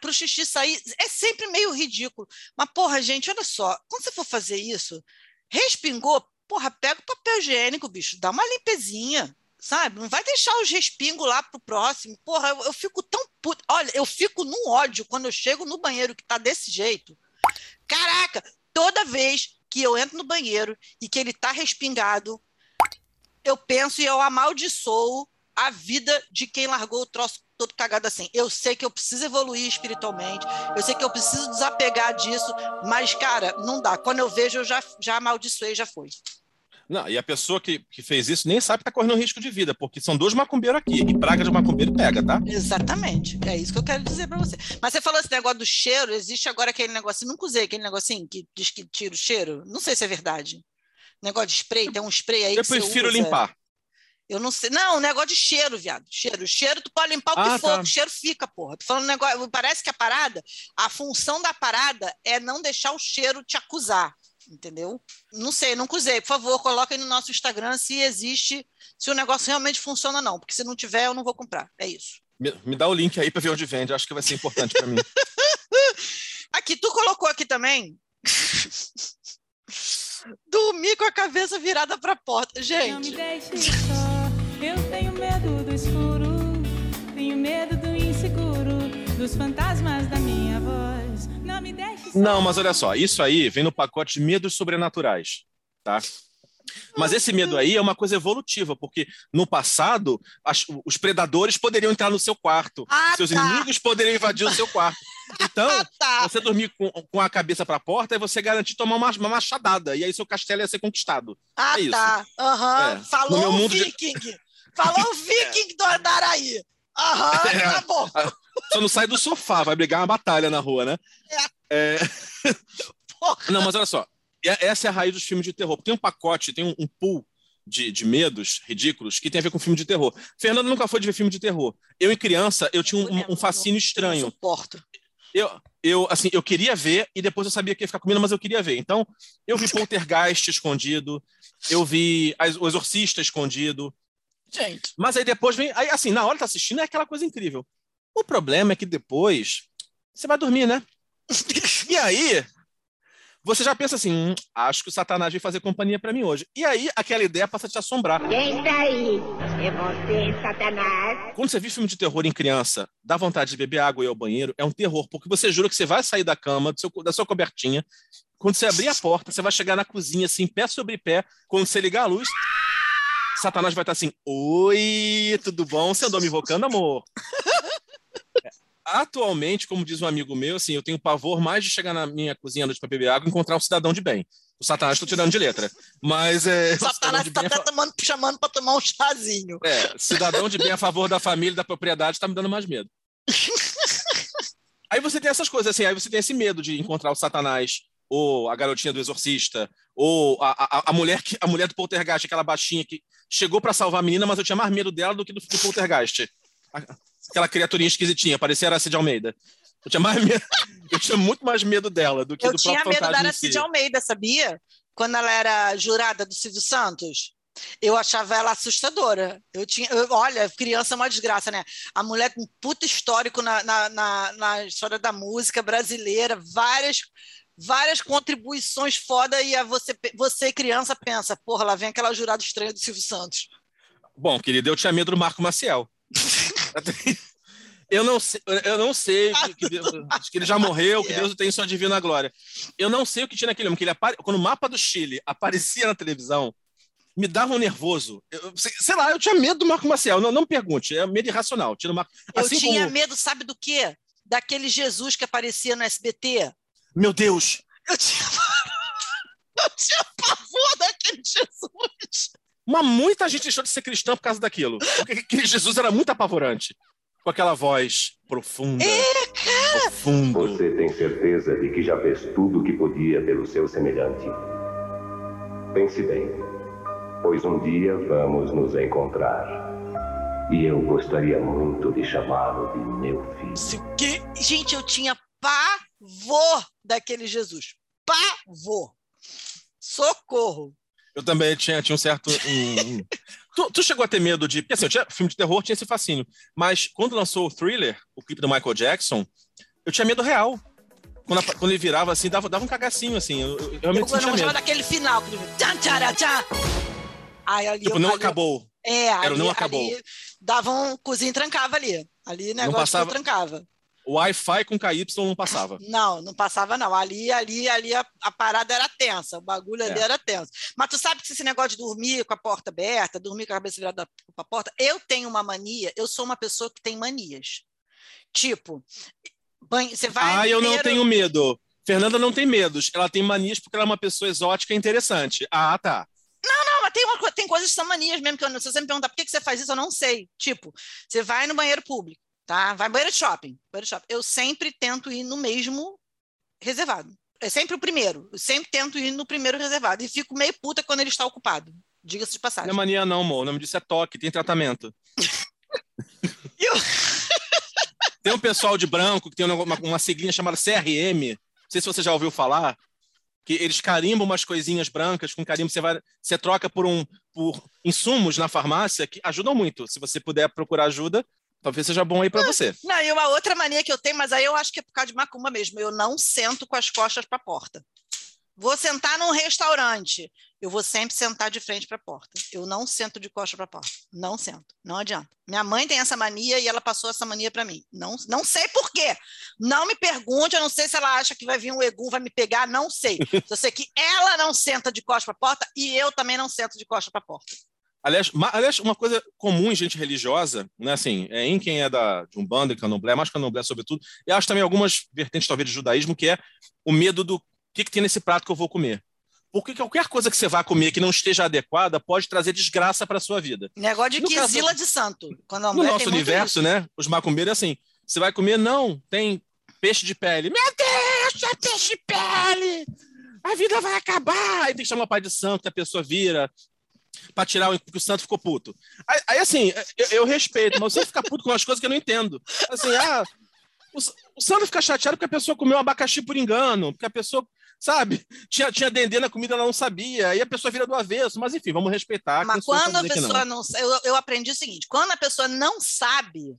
o xixi sair. É sempre meio ridículo. Mas, porra, gente, olha só, quando você for fazer isso, respingou, porra, pega o papel higiênico, bicho, dá uma limpezinha, sabe? Não vai deixar os respingos lá pro próximo. Porra, eu, eu fico tão puta. Olha, eu fico num ódio quando eu chego no banheiro que tá desse jeito. Caraca, toda vez que eu entro no banheiro e que ele tá respingado, eu penso e eu amaldiçoo a vida de quem largou o troço todo cagado assim. Eu sei que eu preciso evoluir espiritualmente, eu sei que eu preciso desapegar disso, mas, cara, não dá. Quando eu vejo, eu já, já amaldiçoei, já foi. Não, e a pessoa que, que fez isso nem sabe que tá correndo risco de vida, porque são dois macumbeiros aqui. E praga de macumbeiro pega, tá? Exatamente. É isso que eu quero dizer para você. Mas você falou esse negócio do cheiro, existe agora aquele negocinho, nunca usei aquele negocinho que diz que tira o cheiro. Não sei se é verdade. Negócio de spray, tem um spray aí Eu que você prefiro usa. limpar. Eu não sei. Não, negócio de cheiro, viado. Cheiro. Cheiro, tu pode limpar o que Ah, for, tá. o cheiro fica, porra. Tô falando negócio. Parece que a parada, a função da parada é não deixar o cheiro te acusar. Entendeu? Não sei, nunca usei. Por favor, coloca aí no nosso Instagram se existe, se o negócio realmente funciona ou não. Porque se não tiver, eu não vou comprar. É isso. Me, me dá o link aí pra ver onde vende. Acho que vai ser importante pra mim. (laughs) Aqui, tu colocou aqui também. (laughs) Dormir com a cabeça virada pra porta. Não me Gente, deixe só, eu tenho medo do escuro, tenho medo do inseguro, dos fantasmas da minha voz. Não, mas olha só, isso aí vem no pacote de medos sobrenaturais, tá? Mas esse medo aí é uma coisa evolutiva, porque no passado as- os predadores poderiam entrar no seu quarto, Ah, seus tá. inimigos poderiam invadir o seu quarto. Então, (laughs) ah, tá. você dormir com, com a cabeça para a porta é você garantir tomar uma, uma machadada, e aí seu castelo ia ser conquistado. Ah, é isso. tá. Aham. É. Falou o mundo de- viking. Falou o (laughs) viking do Andaraí. Aham, (laughs) É. tá bom. Só não sai do sofá, vai brigar uma batalha na rua, né? É. Porra. Não, mas olha só. e- Essa é a raiz dos filmes de terror. Tem um pacote, tem um, um pool de, de medos ridículos que tem a ver com filme de terror. Fernando nunca foi de ver filme de terror. Eu, em criança, eu tinha um, um fascínio estranho. suporto. Eu, eu, assim, eu queria ver e depois eu sabia que ia ficar comendo, mas eu queria ver. Então, eu vi (laughs) Poltergeist escondido, eu vi as- O Exorcista escondido, Gente, mas aí depois vem. Aí, assim, na hora que tá assistindo é aquela coisa incrível. O problema é que depois você vai dormir, né? E aí você já pensa assim: hum, acho que o Satanás vai fazer companhia pra mim hoje. E aí aquela ideia passa a te assombrar. Quem está aí? É você, Satanás? Quando você viu filme de terror em criança, dá vontade de beber água e ir ao banheiro, é um terror, porque você jura que você vai sair da cama, do seu- da sua cobertinha. Quando você abrir a porta, você vai chegar na cozinha, assim, pé sobre pé. Quando você ligar a luz, Satanás vai estar assim: Oi, tudo bom? Você andou me invocando, amor? É, Atualmente, como diz um amigo meu, assim, eu tenho pavor mais de chegar na minha cozinha à noite para beber água e encontrar um cidadão de bem. O Satanás estou tirando de letra. Mas é. o Satanás tá bem a até tomando, chamando pra tomar um chazinho. é, cidadão de bem a favor da família e da propriedade está me dando mais medo. (laughs) Aí você tem essas coisas, assim, aí você tem esse medo de encontrar o Satanás, ou a garotinha do exorcista, ou a, a, a mulher que a mulher do poltergeist, aquela baixinha que chegou para salvar a menina, mas eu tinha mais medo dela do que do, do poltergeist. A- Aquela criaturinha esquisitinha, parecia Aracy de Almeida. Eu tinha mais (laughs) medo, eu tinha muito mais medo dela do que Eu do tinha próprio medo da fantasma em Aracide si. Almeida, sabia? Quando ela era jurada do Silvio Santos. Eu achava ela assustadora. Eu tinha, eu- olha, criança é uma desgraça, né? A mulher com puto histórico na, na, na, na história da música brasileira, várias, várias contribuições foda, e a você, você, criança, pensa, porra, lá vem aquela jurada estranha do Silvio Santos. Bom, querido, eu tinha medo do Marco Maciel. (laughs) Eu não sei, eu não sei que, que Deus- acho que ele já (laughs) morreu, que Deus o tem em sua divina glória. Eu não sei o que tinha naquele homem, que ele apare, quando o mapa do Chile aparecia na televisão, me dava um nervoso. Eu- sei, lá, eu tinha medo do Marco Maciel. Não, não me pergunte, é medo irracional. Tira o Marco, Eu assim tinha como, medo, sabe do quê? Daquele Jesus que aparecia no SBT. Meu Deus, Eu tinha, (laughs) eu tinha pavor daquele Jesus. mas muita gente deixou de ser cristã por causa daquilo. Porque aquele Jesus era muito apavorante. Com aquela voz profunda. profundo. Você tem certeza de que já fez tudo o que podia pelo seu semelhante? Pense bem, pois um dia vamos nos encontrar. E eu gostaria muito de chamá-lo de meu filho. Que, gente, eu tinha pavor daquele Jesus. Pavor. Socorro. Eu também tinha, tinha um certo. um- um- (laughs) Tu, tu chegou a ter medo de. Porque assim, eu tinha, filme de terror tinha esse fascínio. Mas quando lançou o thriller, o clipe do Michael Jackson, eu tinha medo real. Quando, a- quando ele virava assim, dava, dava um cagacinho, assim. Eu, eu Eu, realmente eu não medo. daquele final. que Tchan, tchara, tchá. Aí ali, Tipo, não ali- acabou. É, Era ali, não acabou. ali dava um cozinho e trancava ali. Ali o negócio passava- tudo trancava. O Wi-Fi com KY não passava. Não, não passava, não. Ali, ali, ali a, a parada era tensa, o bagulho ali É. era tenso. Mas tu sabe que esse negócio de dormir com a porta aberta, dormir com a cabeça virada para a porta, eu tenho uma mania, eu sou uma pessoa que tem manias. Tipo, banho, você vai. ah, eu não tenho medo. Fernanda não tem medos. Ela tem manias porque ela é uma pessoa exótica e interessante. Ah, tá. Não, mas tem, uma, tem coisas que são manias mesmo, que eu, não- se você me perguntar por que, que você faz isso, eu não sei. Tipo, você vai no banheiro público, tá? Vai banheiro de shopping. Banheiro de shopping. Eu sempre tento ir no mesmo reservado. É sempre o primeiro. Eu sempre tento ir no primeiro reservado. E fico meio puta quando ele está ocupado. Diga-se de passagem. Não é mania, não, amor. O nome disso é toque, tem tratamento. (laughs) Eu- (laughs) Tem um pessoal de branco que tem uma, uma siglinha chamada CRM. Não sei se você já ouviu falar. Que eles carimbam umas coisinhas brancas com carimbo. Você, vai, você troca por, um, por insumos na farmácia que ajudam muito. Se você puder procurar ajuda, talvez seja bom aí para você. Não, e uma outra mania que eu tenho, mas aí eu acho que é por causa de macumba mesmo. Eu não sento com as costas para a porta. Vou sentar num restaurante. Eu vou sempre sentar de frente para a porta. Eu não sento de costas para a porta. Não sento. Não adianta. Minha mãe tem essa mania e ela passou essa mania para mim. Não, não sei por quê. Não me pergunte. Eu não sei se ela acha que vai vir um egum, vai me pegar. Não sei. (laughs) Só sei que ela não senta de costas para a porta e eu também não sento de costas para a porta. Aliás, aliás, uma coisa comum em gente religiosa, né, assim, é em quem é da, de um bando e candomblé, mais candomblé sobretudo, e acho também algumas vertentes talvez de judaísmo, que é o medo do que, que tem nesse prato que eu vou comer. Porque qualquer coisa que você vá comer que não esteja adequada pode trazer desgraça para sua vida. Negócio de No caso- quizila de santo. No nosso universo, isso. né, os macumbeiros, assim, Você vai comer? Não, tem peixe de pele. Meu Deus, é peixe de pele! A vida vai acabar! Aí tem que chamar o pai de santo, que a pessoa vira pra tirar o porque o santo ficou puto. Aí, aí, assim, eu, eu respeito, mas você fica puto com umas coisas que eu não entendo. Assim, ah, o, o santo fica chateado porque a pessoa comeu abacaxi por engano, porque a pessoa, sabe, tinha, tinha dendê na comida, ela não sabia, aí a pessoa vira do avesso, mas enfim, vamos respeitar. Mas quando a que pessoa não. não, eu, eu aprendi o seguinte: quando a pessoa não sabe,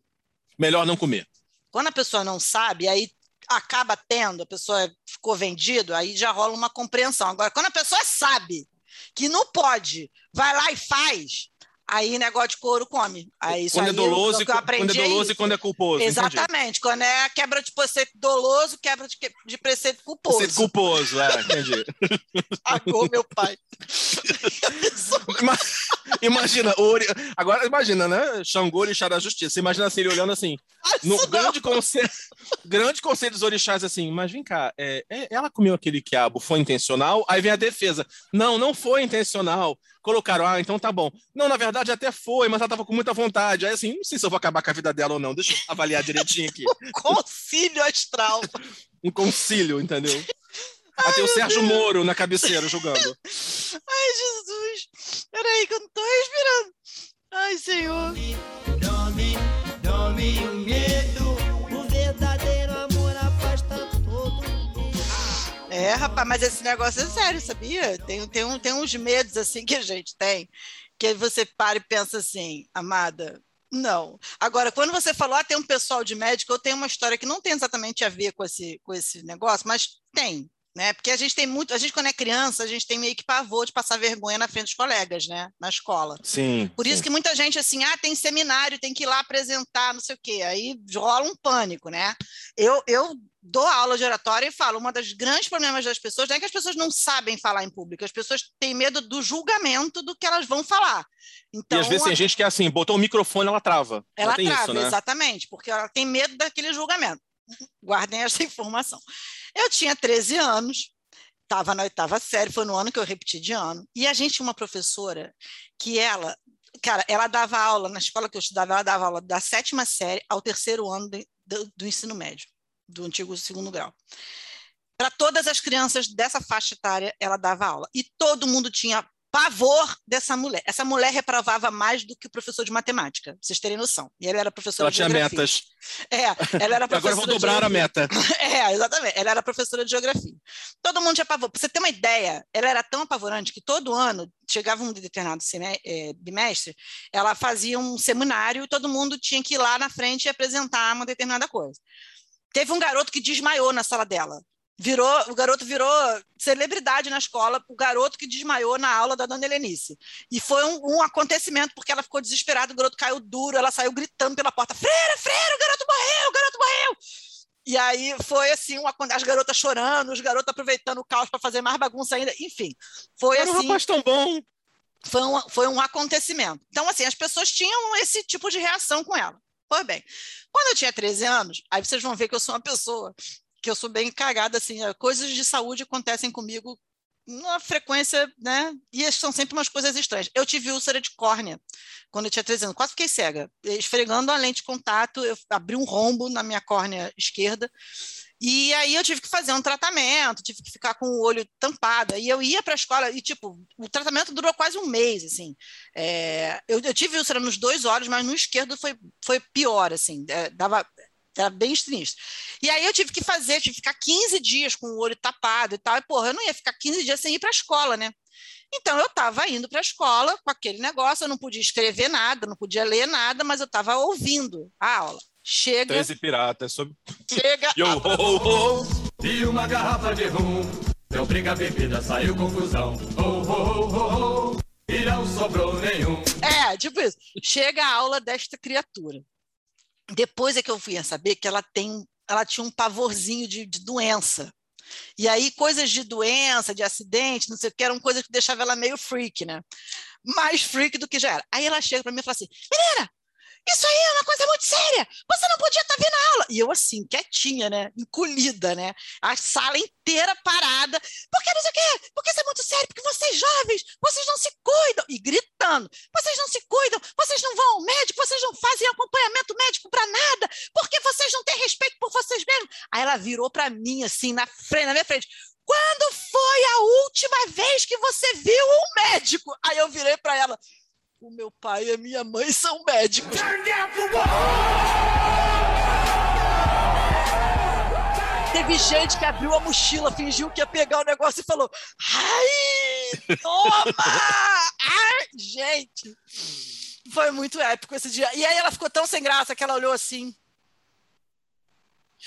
Melhor não comer. quando a pessoa não sabe, aí acaba tendo, a pessoa ficou vendido, aí já rola uma compreensão. Agora, quando a pessoa sabe que não pode, vai lá e faz, aí negócio de couro come. Aí Quando é doloso, eu quando é é doloso e quando é culposo. entendi. Exatamente, quando é quebra de preceito doloso, quebra de, de preceito culposo. Ser culposo, é, entendi. (laughs) Agou meu pai. (laughs) Ima- Imagina, ori- agora imagina, né? Xangô, orixá da justiça. Imagina assim, ele olhando assim, no Isso não. grande conselho, grande conselho dos orixás, assim, mas vem cá, é, é- ela comeu aquele quiabo, foi intencional? Aí vem a defesa. Não, não foi intencional. Colocaram, ah, então tá bom. Não, na verdade até foi, mas ela tava com muita vontade. Aí assim, não sei se eu vou acabar com a vida dela ou não. Deixa eu avaliar direitinho aqui. (laughs) Concílio astral. (laughs) Um concílio, entendeu? Aí tem o Sérgio Moro na cabeceira julgando. Ai, Jesus. Peraí, que eu não tô respirando. Ai, Senhor. Dorme, dorme o É, rapaz, mas esse negócio é sério, sabia? Tem, tem, um, tem uns medos assim que a gente tem, que você para e pensa assim, amada, não. Agora, quando você falou, ah, tem um pessoal de médico, eu tenho uma história que não tem exatamente a ver com esse, com esse negócio, mas tem, né? Porque a gente tem muito, a gente quando é criança, a gente tem meio que pavor de passar vergonha na frente dos colegas, né? Na escola. Sim. Por isso que muita gente assim, ah, tem seminário, tem que ir lá apresentar, não sei o quê. Aí rola um pânico, né? Eu, eu dou aula de oratória e falo, uma das grandes problemas das pessoas não é que as pessoas não sabem falar em público, as pessoas têm medo do julgamento do que elas vão falar. Então, e às vezes tem a- gente que é assim, botou o microfone, ela trava. ela tem trava, isso, né? exatamente, porque ela tem medo daquele julgamento. Guardem essa (laughs) informação. Eu tinha 13 anos, estava na oitava série, foi no ano que eu repeti de ano, e a gente tinha uma professora que ela, cara, ela dava aula, na escola que eu estudava, ela dava aula da sétima série ao terceiro ano de- do, do ensino médio, do antigo segundo grau. Para todas as crianças dessa faixa etária, ela dava aula. E todo mundo tinha pavor dessa mulher. Essa mulher reprovava mais do que o professor de matemática, pra vocês terem noção. E ela era professora Ela de tinha geografia. metas. É, ela era (laughs) Agora professora eu vou dobrar a meta. (laughs) É, exatamente. Ela era professora de geografia. Todo mundo tinha pavor. Para você ter uma ideia, ela era tão apavorante que todo ano, chegava um determinado eh, bimestre, ela fazia um seminário e todo mundo tinha que ir lá na frente e apresentar uma determinada coisa. Teve um garoto que desmaiou na sala dela. Virou, o garoto virou celebridade na escola, o garoto que desmaiou na aula da dona Helenice. E foi um, um acontecimento, porque ela ficou desesperada, o garoto caiu duro, ela saiu gritando pela porta: Freira, freira, o garoto morreu, o garoto morreu. E aí foi assim, uma, as garotas chorando, os garotos aproveitando o caos para fazer mais bagunça ainda. Enfim, foi Era um assim rapaz tão bom. foi um, foi um acontecimento. Então, assim, as pessoas tinham esse tipo de reação com ela. Pois bem, quando eu tinha 13 anos, aí vocês vão ver que eu sou uma pessoa que eu sou bem cagada, assim, eh, coisas de saúde acontecem comigo numa frequência, né? E são sempre umas coisas estranhas. Eu tive úlcera de córnea quando eu tinha 13 anos, quase fiquei cega. Esfregando a lente de contato, eu abri um rombo na minha córnea esquerda. E aí eu tive que fazer um tratamento, tive que ficar com o olho tampado. E eu ia para a escola e, tipo, o tratamento durou quase um mês, assim. É, eu, eu tive úlcera nos dois olhos, mas no esquerdo foi, foi pior, assim. É, dava, era bem sinistro. E aí eu tive que fazer, tive que ficar 15 dias com o olho tapado e tal. E, porra, eu não ia ficar 15 dias sem ir para a escola, né? Então eu estava indo para a escola com aquele negócio, eu não podia escrever nada, não podia ler nada, mas eu estava ouvindo a aula. Chega, 13 piratas. Sob... chega. (laughs) Yo, a ho, ho. E uma garrafa de rum. Deu briga, bebida, saiu confusão. Oh, oh, oh, oh, oh. E não sobrou nenhum. É, tipo isso. Chega a aula desta criatura. Depois é que eu fui a saber que ela tem, ela tinha um pavorzinho de, de doença. E aí, coisas de doença, de acidente, não sei o que, eram coisas que deixavam ela meio freak, né? Mais freak do que já era. Aí ela chega para mim e fala assim: menina, isso aí é uma coisa muito séria. Você não podia estar vendo a aula. E eu, assim, quietinha, né? Encolhida, né? A sala inteira parada. Por que não sei o quê? Porque isso é muito sério, porque vocês jovens, vocês não se cuidam. E gritando: vocês não se cuidam, vocês não vão ao médico, vocês não fazem acompanhamento médico para nada, porque vocês não têm respeito por vocês mesmos. Aí ela virou para mim, assim, na frente, na minha frente. Quando foi a última vez que você viu um médico? Aí eu virei para ela. O meu pai e a minha mãe são médicos. Teve gente que abriu a mochila, fingiu que ia pegar o negócio e falou: Ai, toma! Ai, gente! Foi muito épico esse dia. E aí ela ficou tão sem graça que ela olhou assim.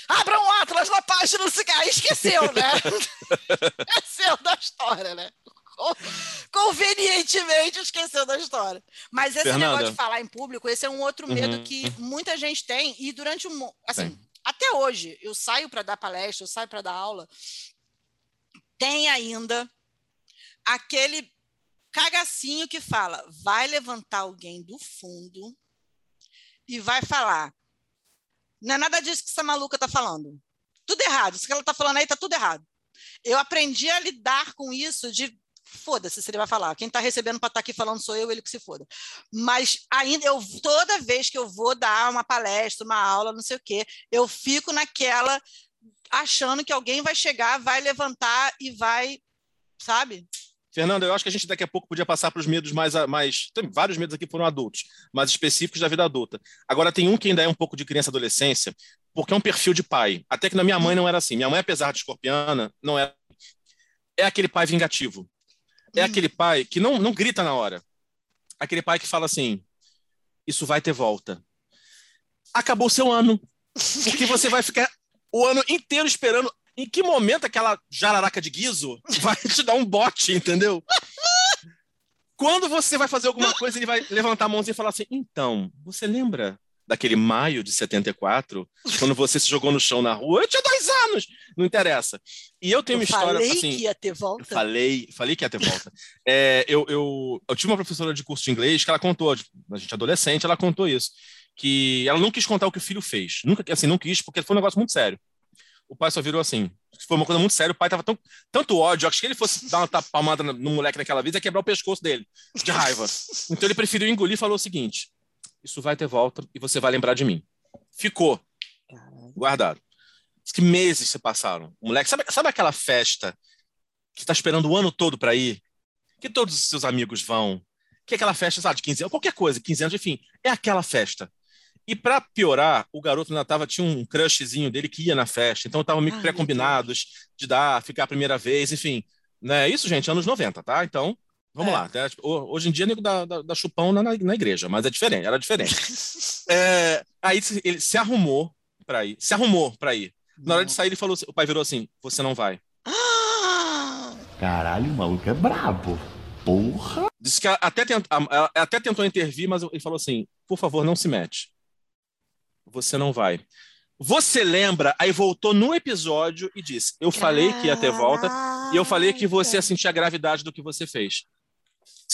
Abra um Atlas na página do cigarro. Esqueceu, né? (laughs) Esqueceu da história, né? (laughs) Convenientemente esqueceu da história. Mas esse Fernanda. negócio de falar em público, esse é um outro medo Uhum. que muita gente tem. E durante um. Assim, até hoje, eu saio para dar palestra, eu saio para dar aula. Tem ainda aquele cagacinho que fala: vai levantar alguém do fundo e vai falar. Não é nada disso que essa maluca está falando. Tudo errado. Isso que ela está falando aí está tudo errado. Eu aprendi a lidar com isso de foda-se se ele vai falar. Quem está recebendo para estar aqui falando sou eu, ele que se foda. Mas ainda eu toda vez que eu vou dar uma palestra, uma aula, não sei o quê, eu fico naquela achando que alguém vai chegar, vai levantar e vai, sabe? Fernanda, eu acho que a gente daqui a pouco podia passar para os medos mais, mais. Tem vários medos aqui foram adultos, mais específicos da vida adulta. Agora, tem um que ainda é um pouco de criança adolescência, porque é um perfil de pai. Até que na minha mãe não era assim. Minha mãe, apesar de escorpiana, não era. É aquele pai vingativo. É aquele pai que não, não grita na hora. Aquele pai que fala assim: Isso vai ter volta. Acabou seu ano. Porque você vai ficar o ano inteiro esperando em que momento aquela jararaca de guiso vai te dar um bote, entendeu? Quando você vai fazer alguma coisa, ele vai levantar a mãozinha e falar assim: então, você lembra daquele maio de 74, quando você se jogou no chão na rua? Eu tinha dois anos! Não interessa. E eu tenho eu uma história falei assim. que ia ter Eu volta. falei, falei que ia ter volta. É, eu, eu, eu tive uma professora de curso de inglês que ela contou, tipo, a gente adolescente, ela contou isso. Que ela não quis contar o que o filho fez. Nunca, assim, não quis, porque foi um negócio muito sério. O pai só virou assim. Foi uma coisa muito séria. O pai tava tão, tanto ódio. Acho que ele fosse dar uma palmada no, moleque naquela vez, ia quebrar o pescoço dele, de raiva. Então ele preferiu engolir e falou o seguinte: Isso vai ter volta e você vai lembrar de mim. Ficou. Guardado. Que meses se passaram. O moleque, sabe, sabe aquela festa que está esperando o ano todo para ir? Que todos os seus amigos vão? Que é aquela festa, sabe, de 15 anos, qualquer coisa, 15 anos, enfim, é aquela festa. E para piorar, o garoto ainda tava, tinha um crushzinho dele que ia na festa, então estavam meio pré-combinados de dar, ficar a primeira vez, enfim. Né? Isso, gente, anos 90, tá? Então, vamos É. lá. né? Tipo, ho- Hoje em dia, nego dá, dá, dá chupão na, na igreja, mas é diferente, era diferente. (laughs) É, aí ele se arrumou para ir, se arrumou para ir. Na hora de sair, ele falou, assim- o pai virou assim: Você não vai. (gasps) Caralho, o maluco é brabo. Porra. Disse que até, tent, até tentou intervir, mas ele falou assim: por favor, não se mete. Você não vai. Você lembra? Aí voltou no episódio e disse: Eu falei que ia ter volta e eu falei que você ia sentir a gravidade do que você fez.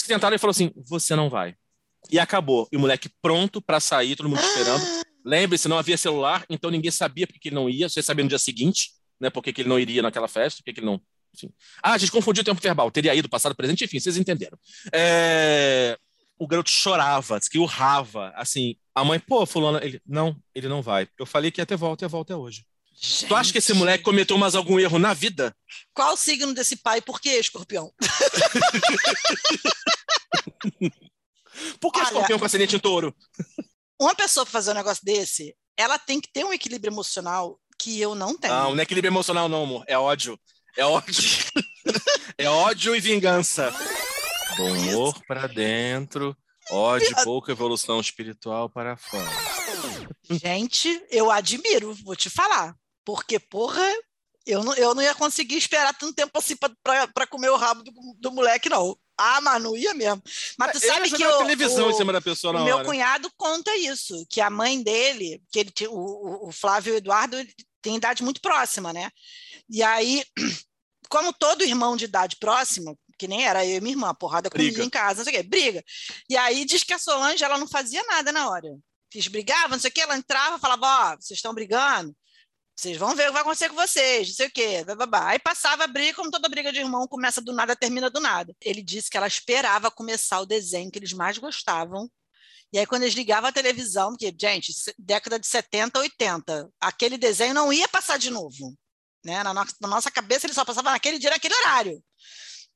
Tentaram e falou assim: Você não vai. E acabou. E o moleque pronto para sair, todo mundo esperando. Lembre-se, não havia celular, então ninguém sabia porque que ele não ia. Você sabia no dia seguinte, né? Porque que ele não iria naquela festa, porque que ele não. Enfim. Ah, a gente confundiu o tempo verbal. Teria ido, passado, presente, enfim, vocês entenderam. É, O garoto chorava, disse que urrava. Assim, a mãe, pô, fulano, ele, não, ele não vai. Eu falei que ia ter volta e a volta é hoje. Tu acha que esse Gente, moleque cometeu mais algum erro na vida? Qual o signo desse pai? Por que escorpião? (laughs) Por que Olha- escorpião com ascendente em touro? Uma pessoa para fazer um negócio desse, ela tem que ter um equilíbrio emocional que eu não tenho. Não, não é equilíbrio emocional, não, amor. É ódio. É ódio. (laughs) é ódio e vingança. Bom humor pra dentro, ódio e pouca evolução espiritual para fora. Gente, eu admiro, vou te falar. Porque, porra, eu não, eu não ia conseguir esperar tanto tempo assim para comer o rabo do, do moleque, não. Ah, mas não ia mesmo. Mas tu Ele sabe que televisão o- em cima da pessoa na meu hora. cunhado conta isso, que a mãe dele, que ele o, o- Flávio Eduardo tem idade muito próxima, né? E aí, (clears throat) como todo irmão de idade próxima, que nem era eu e minha irmã, porrada comigo em casa, não sei o quê, briga. E aí diz que a Solange ela não fazia nada na hora. Eles brigavam, não sei o quê, ela entrava, falava, ó, vocês estão brigando, Vocês vão ver o que vai acontecer com vocês, não sei o quê. bababá. Aí passava a briga, como toda briga de irmão, começa do nada, termina do nada. Ele disse que ela esperava começar o desenho que eles mais gostavam. E aí, quando eles ligavam a televisão, porque, gente, década de 70, 80, aquele desenho não ia passar de novo. Né? Na, nossa, na nossa cabeça, ele só passava naquele dia, naquele horário.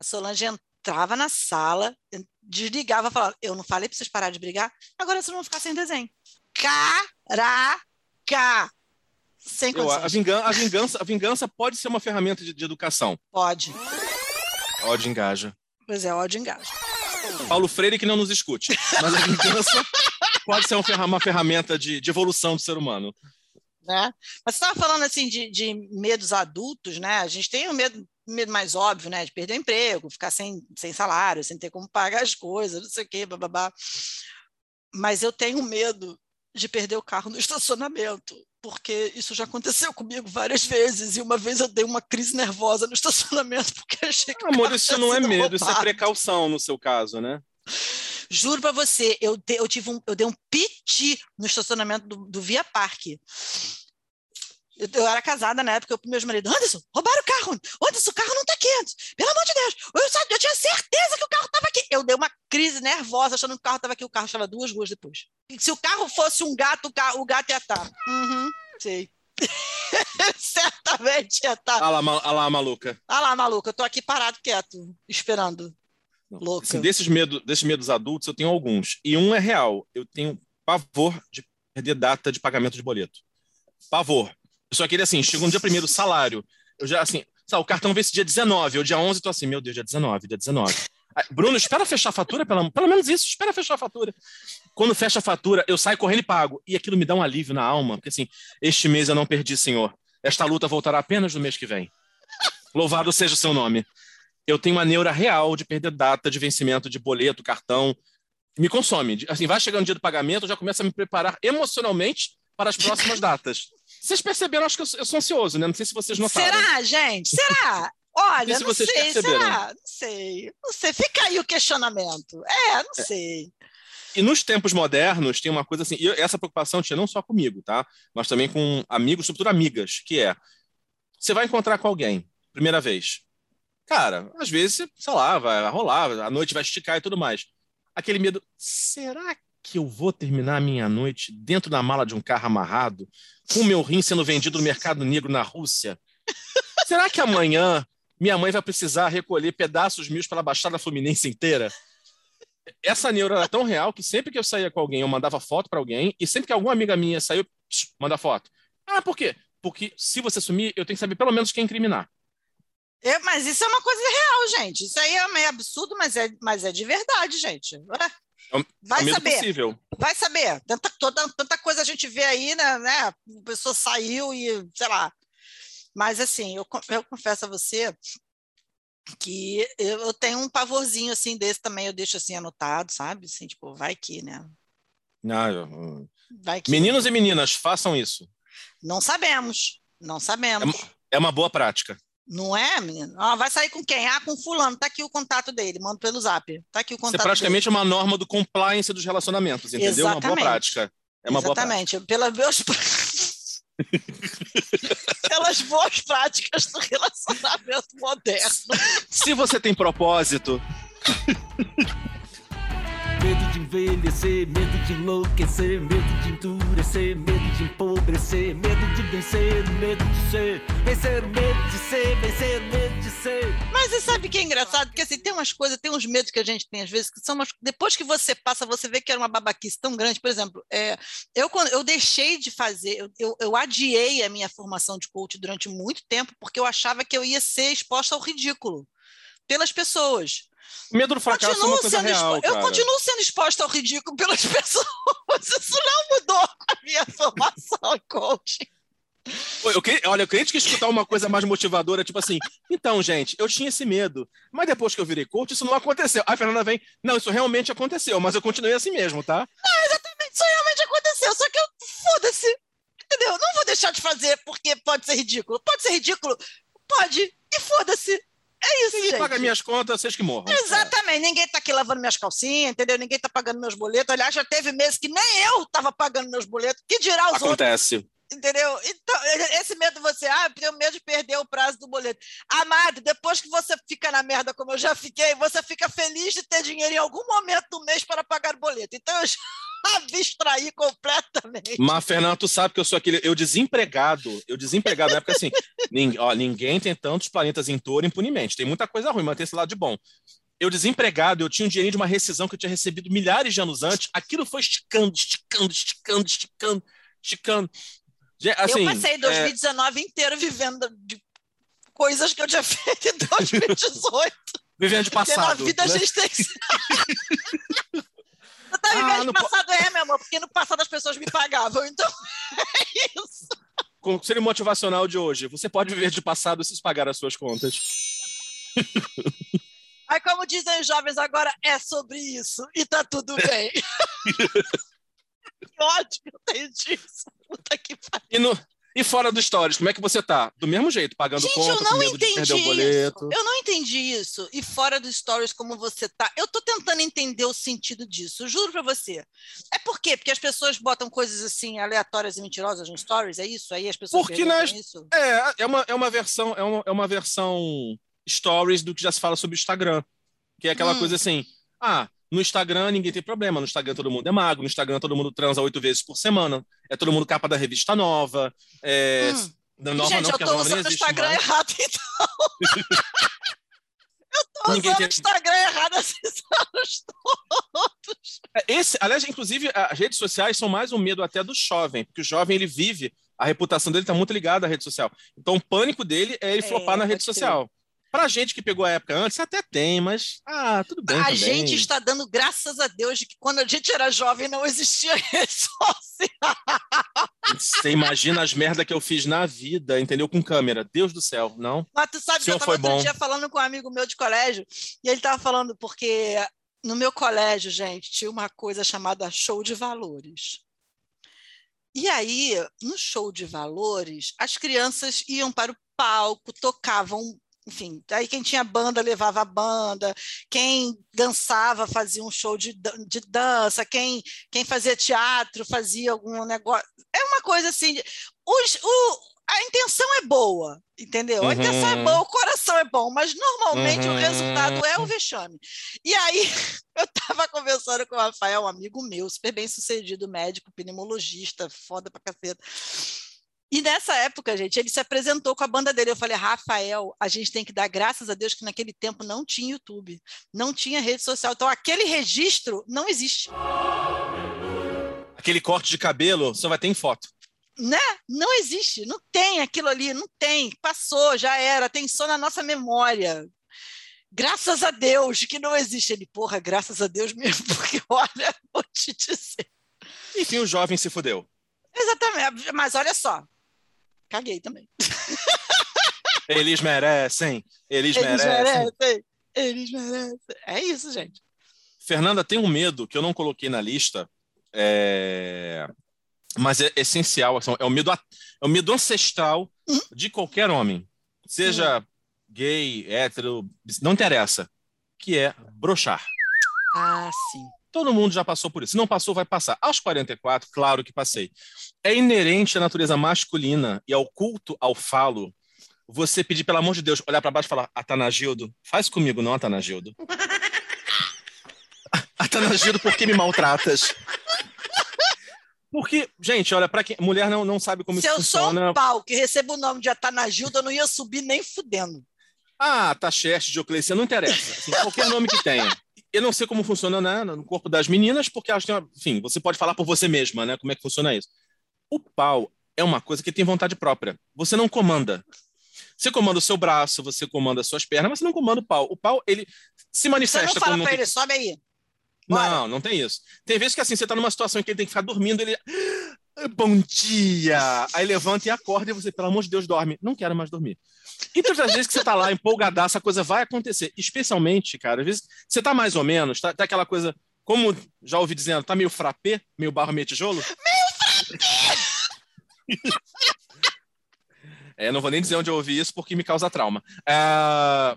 A Solange entrava na sala, desligava falava: Eu não falei para vocês parar de brigar, agora vocês vão ficar sem desenho. Caraca! Sem Eu, a, vingança, a, vingança, a vingança pode ser uma ferramenta de, de educação. Pode. Ódio engaja. Pois é, ódio engaja. Paulo Freire que não nos escute. Mas a vingança pode ser uma ferra- uma ferramenta de, de evolução do ser humano. Né? Mas você estava falando assim de, de medos adultos, né? A gente tem o medo, medo mais óbvio, né? De perder o emprego, ficar sem, sem salário, sem ter como pagar as coisas, não sei o quê, bababá. Mas eu tenho medo de perder o carro no (laughs) estacionamento, porque isso já aconteceu comigo várias vezes, e uma vez eu dei uma crise nervosa no estacionamento (laughs) porque achei que o Amor, carro isso não é medo, isso é roubado. precaução no seu caso, né? Juro para você, eu, eu tive um, eu dei um piti no estacionamento do, do Via Parque. Eu, eu era casada na época, eu pro meu marido, Anderson, roubaram o carro. Anderson, o carro não tá aqui. Pelo amor de Deus. Eu, sa- eu tinha certeza que o carro estava aqui. Eu dei uma crise nervosa achando que o carro estava aqui. O carro estava duas ruas depois. E Se o carro fosse um gato, o, ca- o gato ia estar. Uhum, sei. (laughs) Certamente ia estar. Ah lá, ma- ah lá, maluca. Ah lá, maluca, eu tô aqui parado quieto, esperando. Louca. Assim, desses, medo, desses medos adultos, eu tenho alguns. E um é real. Eu tenho pavor de perder data de pagamento de boleto. Pavor. Só queria, assim, chegou no dia primeiro, salário. Eu já, assim, sabe, o cartão vence dia 19, eu dia 11 tô assim, meu Deus, dia 19, dia 19. Aí, Bruno, espera fechar a fatura, pelo, pelo menos isso, espera fechar a fatura. Quando fecha a fatura, eu saio correndo e pago. E aquilo me dá um alívio na alma, porque assim, este mês eu não perdi, senhor. Esta luta voltará apenas no mês que vem. Louvado seja o seu nome. Eu tenho uma neura real de perder data de vencimento de boleto, cartão. Me consome. Assim, vai chegando o dia do pagamento, eu já começo a me preparar emocionalmente para as próximas datas. Vocês perceberam, acho que eu sou, eu sou ansioso, né? Não sei se vocês notaram. Será, gente? Será? (laughs) Olha, Vê se não sei, perceberam. será? Não sei. Não sei. Fica aí o questionamento. É, não sei. E nos tempos modernos, tem uma coisa assim, e essa preocupação tinha não só comigo, tá? Mas também com amigos, sobretudo amigas, que é, você vai encontrar com alguém, primeira vez. Cara, às vezes, sei lá, vai rolar, a noite vai esticar e tudo mais. Aquele medo, será que eu vou terminar a minha noite dentro da mala de um carro amarrado, com o meu rim sendo vendido no mercado negro na Rússia? Será que amanhã minha mãe vai precisar recolher pedaços meus pela Baixada Fluminense inteira? essa neura era tão real que sempre que eu saía com alguém, eu mandava foto para alguém, e sempre que alguma amiga minha saiu, manda foto. Ah, por quê? Porque se você sumir, eu tenho que saber pelo menos quem incriminar. É, mas isso é uma coisa real, gente. Isso aí é meio absurdo, mas é, mas é de verdade, gente. Ué, Vai é o medo saber. possível. Vai saber. Tanta, toda, tanta coisa a gente vê aí, né? né? A pessoa saiu e, sei lá. Mas, assim, eu, eu confesso a você que eu, eu tenho um pavorzinho, assim, desse também. Eu deixo, assim, anotado, sabe? Assim, tipo, vai que, né? Ah, eu- Vai que. Meninos e meninas, façam isso. Não sabemos. Não É, sabemos. uma- é uma boa prática. Não é, menino? Ah, vai sair com quem? Ah, com fulano. Tá aqui o contato dele. Manda pelo zap. Tá aqui o Isso é contato praticamente uma norma do compliance dos relacionamentos, entendeu? Uma boa Exatamente. prática. É uma boa prática. Exatamente. Pelas boas... (laughs) Pelas boas práticas do relacionamento moderno. Se você tem propósito, Medo de envelhecer, medo de enlouquecer, medo de endurecer, medo de empobrecer, medo de vencer, medo de ser, vencer medo de ser, vencer medo de ser. Mas você sabe que é engraçado? Porque assim, tem umas coisas, tem uns medos que a gente tem às vezes, que são umas... Depois que você passa, você vê que era uma babaquice tão grande. Por exemplo, é, eu, eu deixei de fazer, eu, eu adiei a minha formação de coach durante muito tempo, porque eu achava que eu ia ser exposta ao ridículo pelas pessoas. Medo do fracasso é uma Continuo coisa real, expo- eu continuo sendo exposta ao ridículo pelas (laughs) pessoas. Isso não mudou a minha formação em coaching. Eu queria, olha, eu queria que escutar uma coisa mais motivadora, tipo assim, então, gente, eu tinha esse medo, mas depois que eu virei coach, isso não aconteceu. Aí a Fernanda vem, não, isso realmente aconteceu, mas eu continuei assim mesmo, tá? Não, exatamente, isso realmente aconteceu, só que eu, foda-se, entendeu? Não vou deixar de fazer porque pode ser ridículo. Pode ser ridículo? Pode, e foda-se. É isso, Ninguém gente. paga minhas contas, vocês que morram. Exatamente, ninguém tá aqui lavando minhas calcinhas, entendeu? Ninguém tá pagando meus boletos. Aliás, já teve meses que nem eu tava pagando meus boletos. Que dirá os outros? Acontece. Entendeu? Então, esse medo você, ah, eu tenho medo de perder o prazo do boleto. Amado, depois que você fica na merda como eu já fiquei, você fica feliz de ter dinheiro em algum momento do mês para pagar o boleto. Então eu já (laughs) abstraí completamente. Mas, Fernando, tu sabe que eu sou aquele. Eu desempregado, eu desempregado, na época assim, (laughs) nin- ó, ninguém tem tantos planetas em touro impunemente. Tem muita coisa ruim, mas tem esse lado de bom. Eu desempregado, eu tinha um dinheirinho de uma rescisão que eu tinha recebido milhares de anos antes. Aquilo foi esticando, esticando, esticando, esticando, esticando. Assim, eu passei é, 2019 inteiro vivendo de coisas que eu tinha (laughs) feito em 2018. vivendo de Porque na passado. vida a né? gente tem tá Ah, po- passado, é, meu amor, porque no passado as pessoas me pagavam, então (laughs) é isso. Conselho motivacional de hoje. Você pode viver de passado se pagar as suas contas. (laughs) Aí, como dizem os jovens agora, é sobre isso, e tá tudo bem. (laughs) que ódio que eu tenho disso. Puta que pariu. E, no, e fora do Stories, como é que você tá? Do mesmo jeito, pagando Gente, conta, eu com não de entendi perder o isso. boleto. Eu não entendi isso. E fora do stories como você tá, eu tô tentando entender o sentido disso. Juro pra você. É por quê? Porque as pessoas botam coisas assim aleatórias e mentirosas no stories, é isso? Aí as pessoas Porque nas- isso. É, é uma, é uma versão, é uma, é uma versão stories do que já se fala sobre o Instagram. Que é aquela Hum. coisa assim: ah, no Instagram ninguém tem problema, no Instagram todo mundo é magro, no Instagram todo mundo transa oito vezes por semana, é todo mundo capa da revista nova. É, Hum. nova Gente, não, eu tô usando o Instagram mais. errado, então. (laughs) eu tô Ninguém usando tem- o Instagram errado esses anos todos. É, Esse, aliás, inclusive, as redes sociais são mais um medo até do jovem, porque o jovem ele vive, a reputação dele está muito ligada à rede social. Então, o pânico dele é ele É, flopar na rede social. Pra gente que pegou a época antes, até tem, mas ah, tudo bem A também. gente está dando graças a Deus de que quando a gente era jovem não existia (laughs) rede social. Você imagina as merda que eu fiz na vida, entendeu? Com câmera. Deus do céu, não? Mas tu sabe que eu estava foi outro bom. dia falando com um amigo meu de colégio, e ele estava falando porque no meu colégio, gente, tinha uma coisa chamada show de valores. E aí, no show de valores, as crianças iam para o palco, tocavam, enfim, aí quem tinha banda levava a banda, quem dançava fazia um show de, de dança, quem, quem fazia teatro fazia algum negócio. É uma coisa assim. os- o- a intenção é boa, entendeu? A intenção é Uhum. boa, o coração é bom, mas normalmente o Uhum. resultado é o vexame. E aí, (laughs) eu estava conversando com o Rafael, um amigo meu, super bem sucedido, médico, pneumologista, foda pra caceta. E nessa época, gente, ele se apresentou com a banda dele. Eu falei, Rafael, a gente tem que dar graças a Deus que naquele tempo não tinha YouTube, não tinha rede social. Então, aquele registro não existe. Aquele corte de cabelo só vai ter em foto. Né? Não existe, não tem aquilo ali, não tem. Passou, já era, tem só na nossa memória. Graças a Deus que não existe. Ele, porra, graças a Deus mesmo, (laughs) porque olha, vou te dizer. Enfim, o jovem se fudeu. Exatamente, mas olha só, caguei também. Eles merecem, eles, Eles merecem. merecem, eles merecem. É isso, gente. Fernanda, tem um medo que eu não coloquei na lista, é, mas é essencial. assim, É o medo, é o medo ancestral Hum? de qualquer homem, seja gay, hétero, não interessa, que é brochar. Ah, sim. Todo mundo já passou por isso. Se não passou, vai passar. Aos 44, claro que passei. É inerente à natureza masculina e ao culto ao falo você pedir, pelo amor de Deus, olhar para baixo e falar: Atanagildo, faz comigo, não, Atanagildo. (laughs) Atanagildo, por que me maltratas? Porque, gente, olha, para quem mulher não, não sabe como Se isso eu sou funciona. um pau que recebo o nome de Atanagilda, eu não ia subir nem fudendo. Ah, Tacheste, Diocleciano, não interessa. Assim, qualquer nome que tenha. Eu não sei como funciona né, no corpo das meninas, porque elas têm. Enfim, você pode falar por você mesma, né? Como é que funciona isso. O pau é uma coisa que tem vontade própria. Você não comanda. Você comanda o seu braço, você comanda as suas pernas, mas você não comanda o pau. O pau, ele se Você manifesta não quando fala não pra tem... ele, sobe aí. Bora. Não, não tem isso. Tem vezes que assim, você tá numa situação em que ele tem que ficar dormindo, ele. "Ah, Bom dia! Aí levanta e acorda e você, pelo amor de Deus, dorme. Não quero mais dormir. E todas as vezes que você tá lá empolgadaço, a coisa vai acontecer. Especialmente, cara, às vezes você tá mais ou menos, tá, tá aquela coisa, como já ouvi dizendo, tá meio frappé, meio barro, meio tijolo. (laughs) É, não vou nem dizer onde eu ouvi isso porque me causa trauma. Ah,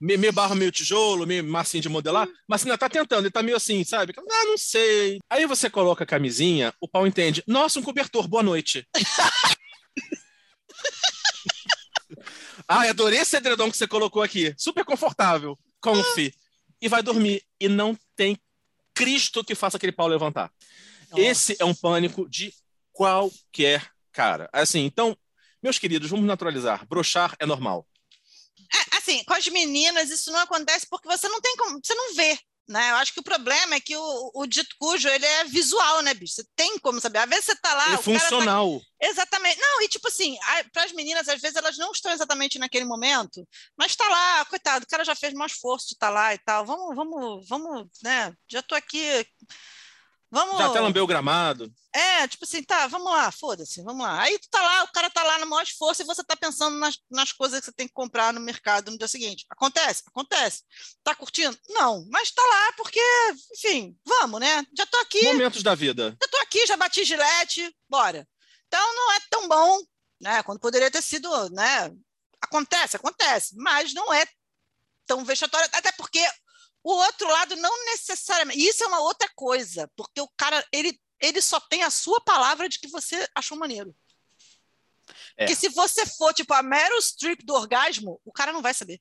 meio, meio barro, meio tijolo, meio massinha de modelar, mas ainda tá tentando, ele tá meio assim, sabe? Ah, não sei. Aí você coloca a camisinha, o pau entende. Nossa, um cobertor, boa noite. (laughs) Ai, adorei esse edredom que você colocou aqui. Super confortável, comfy. E vai dormir. E não tem Cristo que faça aquele pau levantar. Esse é um pânico de qualquer cara. Assim, então, meus queridos, vamos naturalizar. Brochar é normal. É, assim, com as meninas isso não acontece porque você não tem como, você não vê. Né? Eu acho que o problema é que o, o dito cujo ele é visual, né, bicho? Você tem como saber. Às vezes você tá lá. É tá- funcional. Exatamente. Não, e tipo assim, para as meninas, às vezes elas não estão exatamente naquele momento, mas tá lá, coitado, o cara já fez mais esforço de estar lá e tal. Vamos, vamos, vamos, né? Já tô aqui. Vamos. Já até lambeu o gramado. É, tipo assim, tá, vamos lá, foda-se, vamos lá. Aí tu tá lá, o cara tá lá no maior esforço e você tá pensando nas, nas coisas que você tem que comprar no mercado no dia seguinte. Acontece? Acontece. Tá curtindo? Não, mas tá lá porque, enfim, vamos, né? Já tô aqui. Momentos da vida. Já tô aqui, já bati gilete, bora. Então não é tão bom, né? Quando poderia ter sido, né? Acontece, acontece, mas não é tão vexatório, até porque o outro lado não necessariamente. Isso é uma outra coisa, porque o cara, ele, ele só tem a sua palavra de que você achou maneiro. É. Porque se você for, tipo, a Meryl Streep do orgasmo, o cara não vai saber.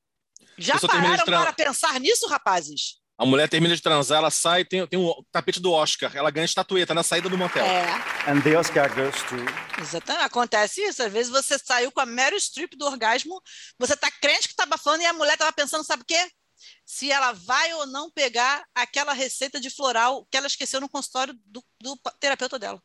Já pararam tra- para pensar nisso, rapazes? A mulher termina de transar, ela sai, tem, tem um tapete do Oscar, ela ganha estatueta na saída do motel. É. And the Oscar goes to. Exatamente, acontece isso. Às vezes você saiu com a Meryl Streep do orgasmo, você tá crente que tá abafando e a mulher tava pensando, sabe o quê? Se ela vai ou não pegar aquela receita de floral que ela esqueceu no consultório do, do terapeuta dela.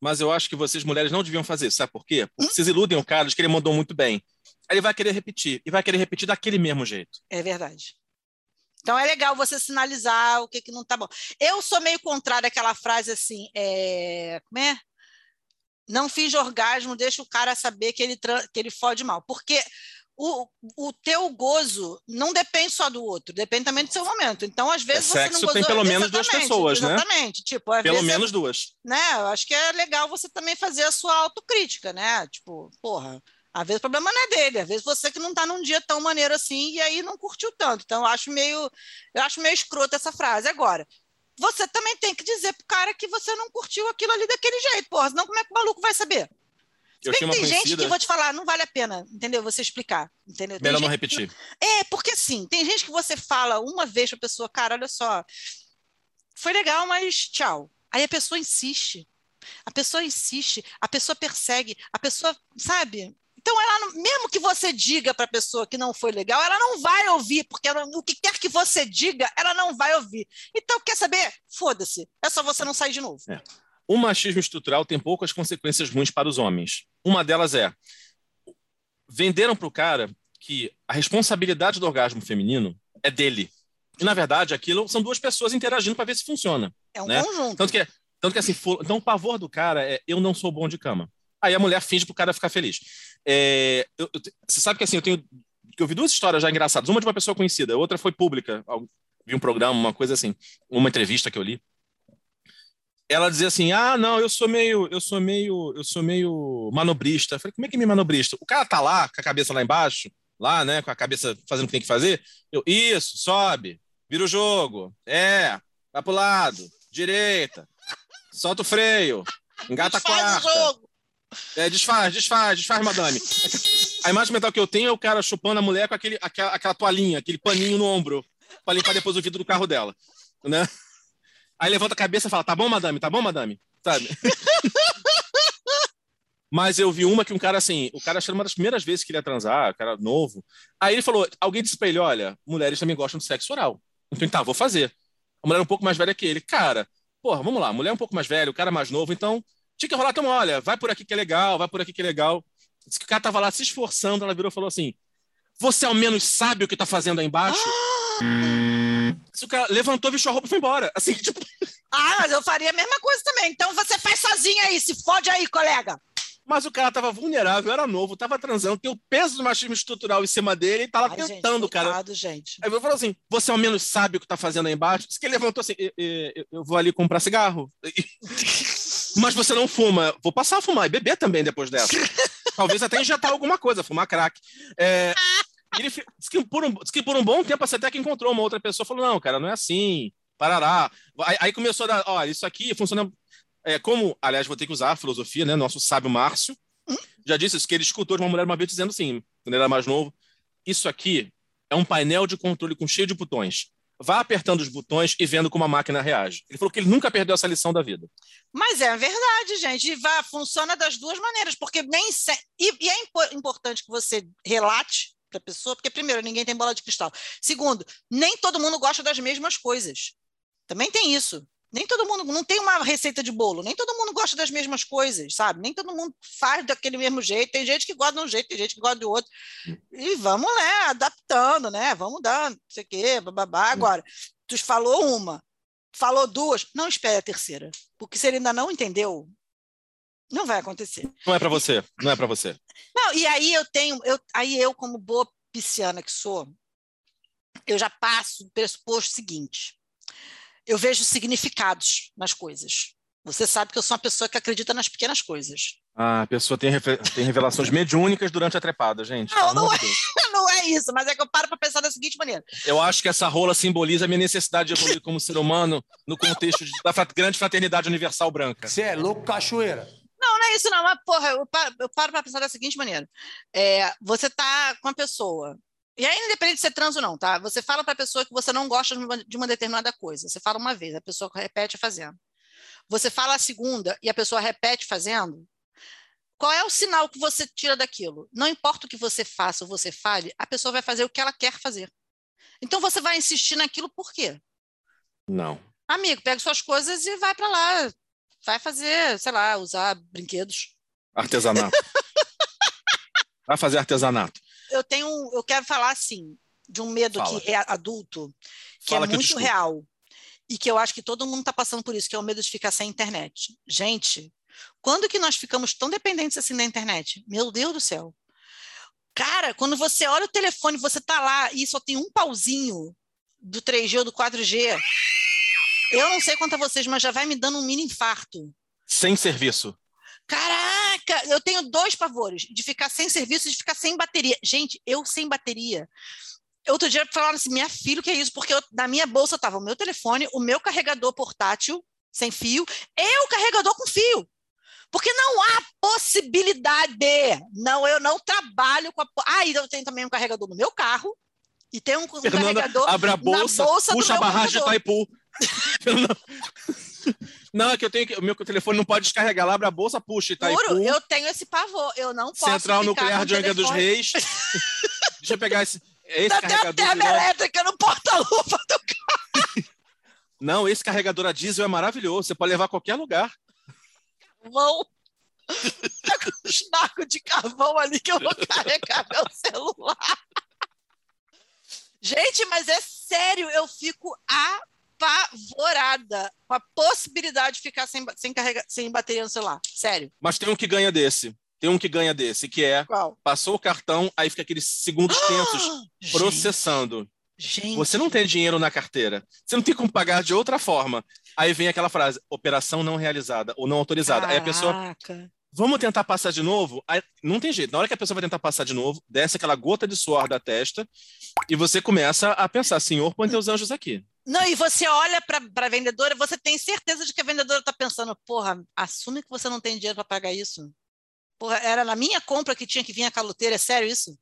Mas eu acho que vocês, mulheres, não deviam fazer isso. Sabe por quê? Porque vocês iludem o cara de que ele mandou muito bem. Aí ele vai querer repetir. E vai querer repetir daquele mesmo jeito. É verdade. Então é legal você sinalizar o que, que não tá bom. Eu sou meio contrária àquela frase assim, é... como é? Não fiz orgasmo, deixa o cara saber que ele, que ele fode mal. Porque o, o teu gozo não depende só do outro, depende também do seu momento. Então, às vezes, você não sexo gozou... tem pelo menos duas Exatamente, pessoas, né? Exatamente. Tipo, Pelo é- menos duas. né? Eu acho que é legal você também fazer a sua autocrítica, né? Tipo, porra, às vezes o problema não é dele, às vezes você que não tá num dia tão maneiro assim e aí não curtiu tanto. Então eu acho meio, eu acho meio escroto essa frase. Agora, você também tem que dizer pro cara que você não curtiu aquilo ali daquele jeito, porra, senão como é que o maluco vai saber? Eu tinha uma tem gente que vou te falar, não vale a pena, entendeu? Você explicar, entendeu? Tem Melhor não gente que- repetir. é, porque assim, tem gente que você fala uma vez pra pessoa, cara, olha só, foi legal, mas tchau. Aí a pessoa insiste. A pessoa insiste, a pessoa persegue, a pessoa, sabe? Então, ela mesmo que você diga para a pessoa que não foi legal, ela não vai ouvir, porque ela- o que quer que você diga, ela não vai ouvir. Então, quer saber? Foda-se. É só você não sair de novo. É. O machismo estrutural tem poucas consequências ruins para os homens. Uma delas é venderam para o cara que a responsabilidade do orgasmo feminino é dele. E na verdade, aquilo são duas pessoas interagindo para ver se funciona. É um né? conjunto. Tanto que, tanto que assim, então o pavor do cara é eu não sou bom de cama. Aí a mulher finge pro cara ficar feliz. É, eu- eu você sabe que assim, eu tenho que eu vi duas histórias já engraçadas. Uma de uma pessoa conhecida, outra foi pública. Vi um programa, uma coisa assim, uma entrevista que eu li. Ela dizia assim: "Ah, não, eu sou meio, eu sou meio, eu sou meio manobrista". Eu falei: "Como é que é meio manobrista? O cara tá lá com a cabeça lá embaixo, lá, né, com a cabeça fazendo o que tem que fazer. Eu, isso, sobe, vira o jogo. É, vai pro lado, direita. Solta o freio. Engata a Faz o quarta. jogo. É, desfaz, desfaz, desfaz, madame. A imagem mental que eu tenho é o cara chupando a mulher com aquele, aquela, aquela toalhinha, aquele paninho no ombro, para limpar depois o vidro do carro dela. Né? Aí levanta a cabeça e fala: tá bom, madame, tá bom, madame? Sabe? (laughs) Mas eu vi uma que um cara assim, o cara achando uma das primeiras vezes que ele ia transar, o cara novo. Aí ele falou: alguém disse pra ele: olha, mulheres também gostam de sexo oral. Então, tá, vou fazer. A mulher é um pouco mais velha que ele. Cara, porra, vamos lá, a mulher é um pouco mais velha, o cara mais novo, então tinha que rolar, então, olha, vai por aqui que é legal, vai por aqui que é legal. Diz que o cara tava lá se esforçando, ela virou e falou assim: Você ao menos sabe o que tá fazendo aí embaixo? Se o cara levantou, vestiu a roupa e foi embora. Assim, (laughs) tipo, Ah, mas eu faria a mesma coisa também. Então você faz sozinha aí, se fode aí, colega. mas o cara tava vulnerável, era novo, tava transando, tem o peso do machismo estrutural em cima dele e tá lá Ai, gente, tentando, cara. coitado, gente. Aí eu falou assim: Você ao menos sabe o que tá fazendo aí embaixo? Diz que ele levantou assim: "E- e- Eu, vou ali comprar cigarro. (laughs) Mas você não fuma. Vou passar a fumar e beber também depois dessa. (laughs) Talvez até injetar alguma coisa, fumar crack. É, E ele diz que, por um, diz que por um bom tempo você até que encontrou uma outra pessoa falou: não, cara, não é assim, parará. Aí, aí começou a dar: olha, isso aqui funciona. É, como, aliás, vou ter que usar a filosofia, né? Nosso sábio Márcio já disse isso, que ele escutou de uma mulher uma vez dizendo assim, quando ele era mais novo: isso aqui é um painel de controle com cheio de botões. Vá apertando os botões e vendo como a máquina reage. Ele falou que ele nunca perdeu essa lição da vida. Mas é verdade, gente. E vá, funciona das duas maneiras, porque nem se... e, e é impo- importante que você relate para a pessoa, porque, primeiro, ninguém tem bola de cristal. Segundo, nem todo mundo gosta das mesmas coisas. Também tem isso. Nem todo mundo, não tem uma receita de bolo, nem todo mundo gosta das mesmas coisas, sabe? Nem todo mundo faz daquele mesmo jeito. Tem gente que gosta de um jeito, tem gente que gosta de outro. E vamos, né, adaptando, né? Vamos dar, não sei o quê, bababá. Agora, tu falou uma, falou duas, não espere a terceira, porque se ele ainda não entendeu, não vai acontecer. Não é para você, não é para você. (laughs) Não, e aí eu tenho, eu, aí eu, como boa pisciana que sou, eu já passo do pressuposto seguinte: eu vejo significados nas coisas. Você sabe que eu sou uma pessoa que acredita nas pequenas coisas. Ah, a pessoa tem, tem revelações mediúnicas durante a trepada, gente. Não, não é, (laughs) não é isso, mas é que eu paro para pensar da seguinte maneira: Eu acho que essa rola simboliza a minha necessidade de evoluir como ser humano no contexto de- da grande fraternidade universal branca. Você é louco, cachoeira. Não, não é isso, não. Mas, porra, eu paro, eu paro para pensar da seguinte maneira: É, você tá com a pessoa. E aí, independente de ser trans ou não, tá? Você fala para a pessoa que você não gosta de uma, de uma determinada coisa. Você fala uma vez, a pessoa repete fazendo. Você fala a segunda e a pessoa repete fazendo. Qual é o sinal que você tira daquilo? Não importa o que você faça ou você fale, a pessoa vai fazer o que ela quer fazer. Então você vai insistir naquilo por quê? Não. Amigo, pega suas coisas e vai para lá. Vai fazer, sei lá, usar brinquedos. Artesanato. (laughs) Vai fazer artesanato. eu tenho, eu quero falar assim, de um medo Fala. que é adulto, que Fala é que muito real. E que eu acho que todo mundo está passando por isso, que é o medo de ficar sem internet. Gente, quando que nós ficamos tão dependentes assim da internet? Meu Deus do céu. Cara, quando você olha o telefone, você tá lá e só tem um pauzinho do 3G ou do 4G. Eu não sei quanto a vocês, mas já vai me dando um mini infarto. Sem serviço. Caraca, eu tenho dois pavores: de ficar sem serviço e de ficar sem bateria. Gente, eu sem bateria. Outro dia falaram assim: minha filha, o que é isso? Porque eu- na minha bolsa estava o meu telefone, o meu carregador portátil sem fio e o carregador com fio. Porque não há possibilidade. Não, eu não trabalho com a. Ah, e eu tenho também um carregador no meu carro e tem um, um Fernanda, carregador abre a bolsa, na bolsa puxa do a barragem de. Itaipu. (laughs) Não, é que eu tenho que. O meu telefone não pode descarregar. Ela abre a bolsa, puxa Itaipu. Juro, eu tenho esse pavor. Eu não posso Central Nuclear de Angra dos Reis. (laughs) Deixa eu pegar esse, esse tem a carregador. de termoelétrica novo. elétrica no porta-luva do Não, esse carregador a diesel é maravilhoso. Você pode levar a qualquer lugar. carvão. Pega um snaco de carvão ali que eu vou carregar meu celular. Gente, mas é sério, eu fico apavorada com a possibilidade de ficar sem, sem, carrega, sem bateria no celular. Sério. Mas tem um que ganha desse. Tem um que ganha desse, que é Qual? passou o cartão, aí fica aqueles segundos tensos processando. Gente. Você não tem dinheiro na carteira. Você não tem como pagar de outra forma. Aí vem aquela frase: operação não realizada ou não autorizada. Aí a pessoa, Caraca. vamos tentar passar de novo? Aí, não tem jeito. Na hora que a pessoa vai tentar passar de novo, desce aquela gota de suor da testa e você começa a pensar: Senhor, põe teus anjos aqui. Não, e você olha para a vendedora, você tem certeza de que a vendedora está pensando, porra, assume que você não tem dinheiro para pagar isso. Porra, era na minha compra que tinha que vir a caloteira, é sério isso?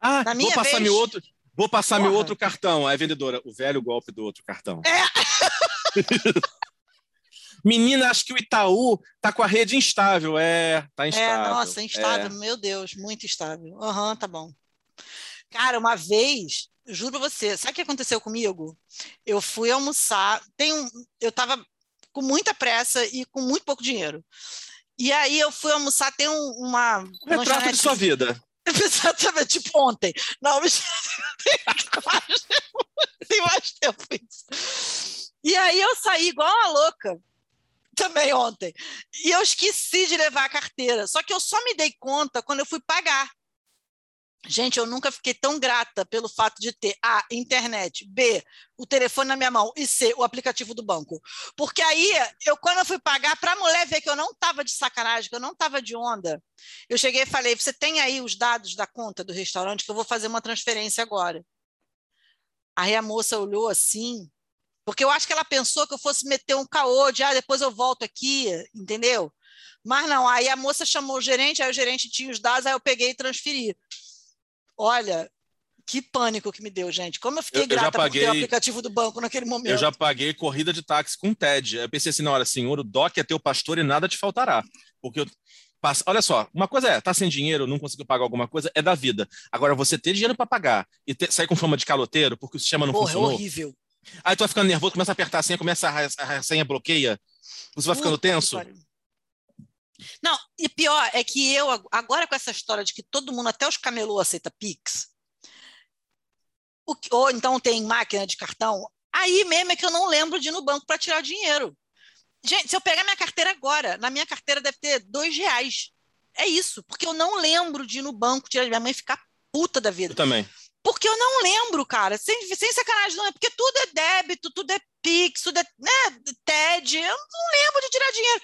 Ah, Na vou minha passar vez- meu outro. Vou passar meu outro cartão. Aí a vendedora, o velho golpe do outro cartão. É. (laughs) Menina, acho que o Itaú tá com a rede instável. É, tá instável. É, nossa, instável, É. meu Deus, muito instável. Aham, tá bom. Cara, uma vez, juro você, sabe o que aconteceu comigo? Eu fui almoçar, tem um, eu tava com muita pressa e com muito pouco dinheiro. E aí eu fui almoçar, tem um- uma. O retrato de sua vida. (laughs) Exatamente, tipo ontem. Não, mas tem mais tempo isso. E aí eu saí igual uma louca, também ontem. E eu esqueci de levar a carteira. Só que eu só me dei conta quando eu fui pagar. Gente, eu nunca fiquei tão grata pelo fato de ter A, internet, B, o telefone na minha mão e C, o aplicativo do banco. Porque aí, eu quando eu fui pagar, para a mulher ver que eu não estava de sacanagem, que eu não estava de onda, eu cheguei e falei: você tem aí os dados da conta do restaurante que eu vou fazer uma transferência agora. Aí a moça olhou assim, porque eu acho que ela pensou que eu fosse meter um caô de ah, depois eu volto aqui, entendeu? Mas não, aí a moça chamou o gerente, aí o gerente tinha os dados, aí eu peguei e transferi. Olha, que pânico que me deu, gente. Como eu fiquei Eu- eu grata por ter o aplicativo do banco naquele momento. Eu já paguei corrida de táxi com TED. Eu pensei assim, na hora, senhor, o DOC é teu pastor e nada te faltará. Porque eu Olha só, uma coisa é, tá sem dinheiro, não conseguiu pagar alguma coisa, é da vida. Agora, você ter dinheiro para pagar e ter- sair com fama de caloteiro porque o sistema não Porra, é funcionou. horrível. Aí tu vai ficando nervoso, começa a apertar a senha, começa a, ra- a senha bloqueia. Você vai ficando Puta tenso. Não, e pior é que eu, agora com essa história de que todo mundo, até os camelô, aceita Pix, o que- ou então tem máquina de cartão, aí mesmo é que eu não lembro de ir no banco para tirar dinheiro. Gente, se eu pegar minha carteira agora, na minha carteira deve ter dois reais. É isso, porque eu não lembro de ir no banco tirar. Minha mãe fica puta da vida. Eu também. Porque eu não lembro, cara. Sem, sem sacanagem, não é. Porque tudo é débito, tudo é Pix, tudo é né, TED. Eu não lembro de tirar dinheiro.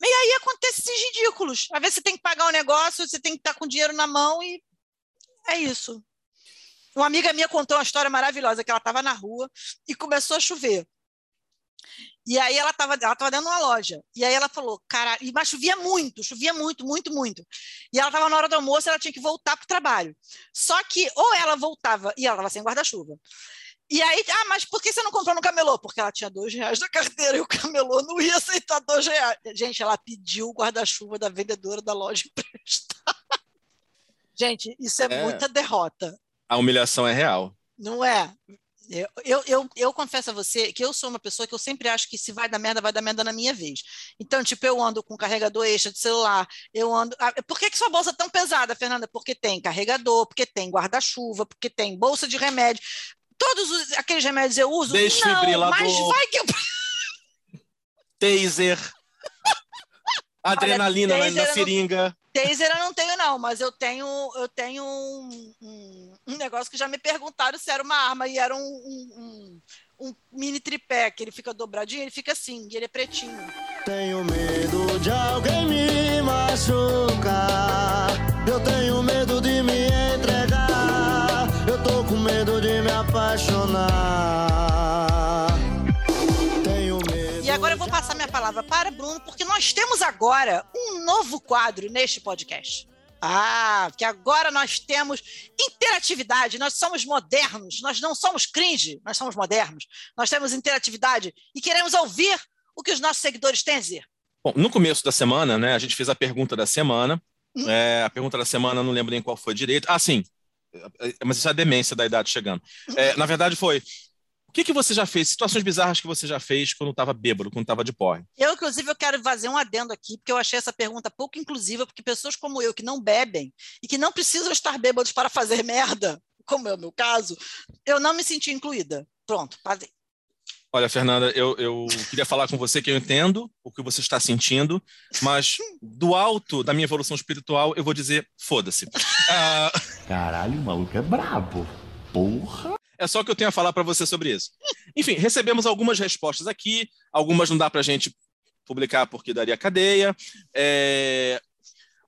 E aí acontece esses ridículos. Às vezes você tem que pagar um negócio, você tem que estar com dinheiro na mão e é isso. Uma amiga minha contou uma história maravilhosa, que ela estava na rua e começou a chover. E aí ela estava ela tava dentro de uma loja. E aí ela falou, cara, mas chovia muito, chovia muito, muito, muito. E ela estava na hora do almoço, ela tinha que voltar para o trabalho. Só que ou ela voltava e ela estava sem guarda-chuva. E aí, ah, mas por que você não comprou no camelô? Porque ela tinha dois reais na carteira e o camelô não ia aceitar dois reais. Gente, ela pediu o guarda-chuva da vendedora da loja (laughs) emprestar. Gente, isso é, É. muita derrota, A humilhação é real. não é? Eu, eu, eu, eu confesso a você que eu sou uma pessoa que eu sempre acho que se vai dar merda, vai dar merda na minha vez. Então, tipo, eu ando com carregador extra de celular, eu ando. Ah, Por que, que sua bolsa é tão pesada, Fernanda? Porque tem carregador, porque tem guarda-chuva, porque tem bolsa de remédio. Todos os- aqueles remédios eu uso. Não, Desfibrilador. mas vai que eu. (laughs) Taser. Adrenalina na- taser na, eu não- seringa. Taser eu não tenho, não, mas eu tenho, eu tenho um, um- um negócio que já me perguntaram se era uma arma, e era um, um- um- um mini tripé, que ele fica dobradinho, ele fica assim, e ele é pretinho. Tenho medo de alguém me machucar. Eu tenho medo de me medo de me apaixonar. Tenho medo. E agora eu vou passar minha palavra para Bruno, porque nós temos agora um novo quadro neste podcast. Ah, que agora nós temos interatividade, nós somos modernos, nós não somos cringe, nós somos modernos. Nós temos interatividade e queremos ouvir o que os nossos seguidores têm a dizer. Bom, no começo da semana, né, a gente fez a pergunta da semana. É, a pergunta da semana, não lembro nem qual foi direito. Ah, sim. É, Mas isso é a demência da idade chegando. É, na verdade, foi. O que, que você já fez? Situações bizarras que você já fez quando estava bêbado, quando estava de porre? Eu, inclusive, eu quero fazer um adendo aqui, porque eu achei essa pergunta pouco inclusiva, porque pessoas como eu, que não bebem e que não precisam estar bêbados para fazer (laughs) merda, como é o meu caso, eu não me senti incluída. Pronto. Olha, Fernanda, eu, eu queria falar com você que eu entendo o que você está sentindo, mas do alto da minha evolução espiritual, eu vou dizer: foda-se. (laughs) Ah, Caralho, o maluco é brabo. Porra. É só o que eu tenho a falar para você sobre isso. Enfim, recebemos algumas respostas aqui, algumas não dá para a gente publicar porque daria cadeia. É,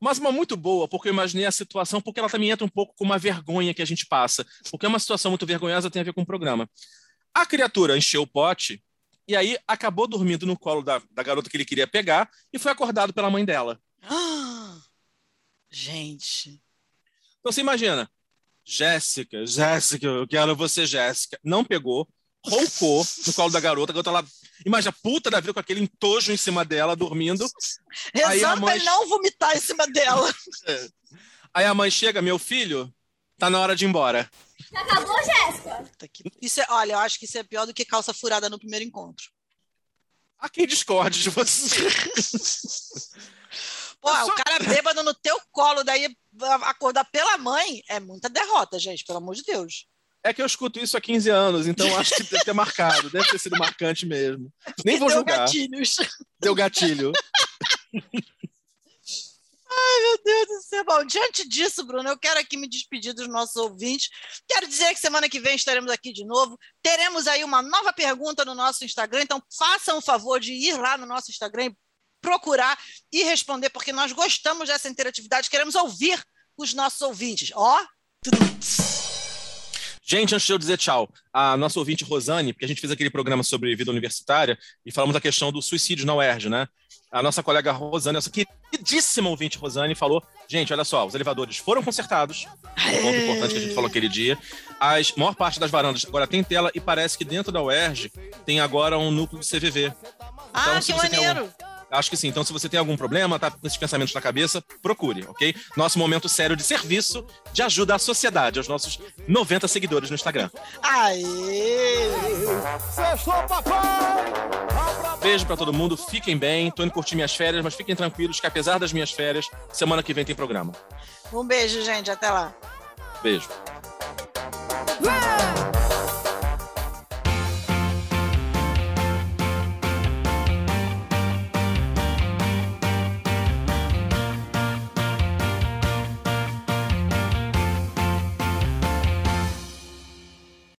Mas uma muito boa, porque eu imaginei a situação, porque ela também entra um pouco com uma vergonha que a gente passa, porque é uma situação muito vergonhosa, tem a ver com o programa. A criatura encheu o pote e aí acabou dormindo no colo da, da garota que ele queria pegar e foi acordado pela mãe dela. Ah, (gasps) gente. Então você imagina, Jéssica, Jéssica, eu quero você, Jéssica. Não pegou, roncou no colo da garota, a garota lá, imagina, puta da vida com aquele entojo em cima dela, dormindo. Aí a Rezando mãe- ele não vomitar em cima dela. (laughs) Aí a mãe chega, meu filho, tá na hora de ir embora. Acabou, Jéssica? Isso é, olha, eu acho que isso é pior do que calça furada no primeiro encontro. Há quem discorde de você. (laughs) Pô, o cara bêbado no teu colo, daí a- acordar pela mãe é muita derrota, gente, pelo amor de Deus. É que eu escuto isso há 15 anos, então acho que deve ter marcado, deve ter sido marcante mesmo. Nem vou Deu julgar. gatilhos. Deu gatilho. (laughs) Ai, meu Deus do céu. Bom, diante disso, Bruno, eu quero aqui me despedir dos nossos ouvintes. Quero dizer que semana que vem estaremos aqui de novo. Teremos aí uma nova pergunta no nosso Instagram, então façam o favor de ir lá no nosso Instagram e procurar e responder, porque nós gostamos dessa interatividade, queremos ouvir os nossos ouvintes. Ó, Gente, antes de eu dizer tchau, a nossa ouvinte Rosane, porque a gente fez aquele programa sobre vida universitária e falamos da questão do suicídio na UERJ, né? A nossa colega Rosane, essa queridíssima ouvinte Rosane, falou: gente, olha só, os elevadores foram consertados, um ponto importante que a gente falou aquele dia. A maior parte das varandas agora tem tela e parece que dentro da UERJ tem agora um núcleo de CVV. Ah, Então, que tem maneiro! Acho que sim. Então, se você tem algum problema, tá com esses pensamentos na cabeça, procure, ok? Nosso momento sério de serviço, de ajuda à sociedade, aos nossos 90 seguidores no Instagram. Aê! Sextou, papai! Beijo pra todo mundo, fiquem bem. Tô indo curtir minhas férias, mas fiquem tranquilos que apesar das minhas férias, semana que vem tem programa. Um beijo, gente. Até lá. Beijo.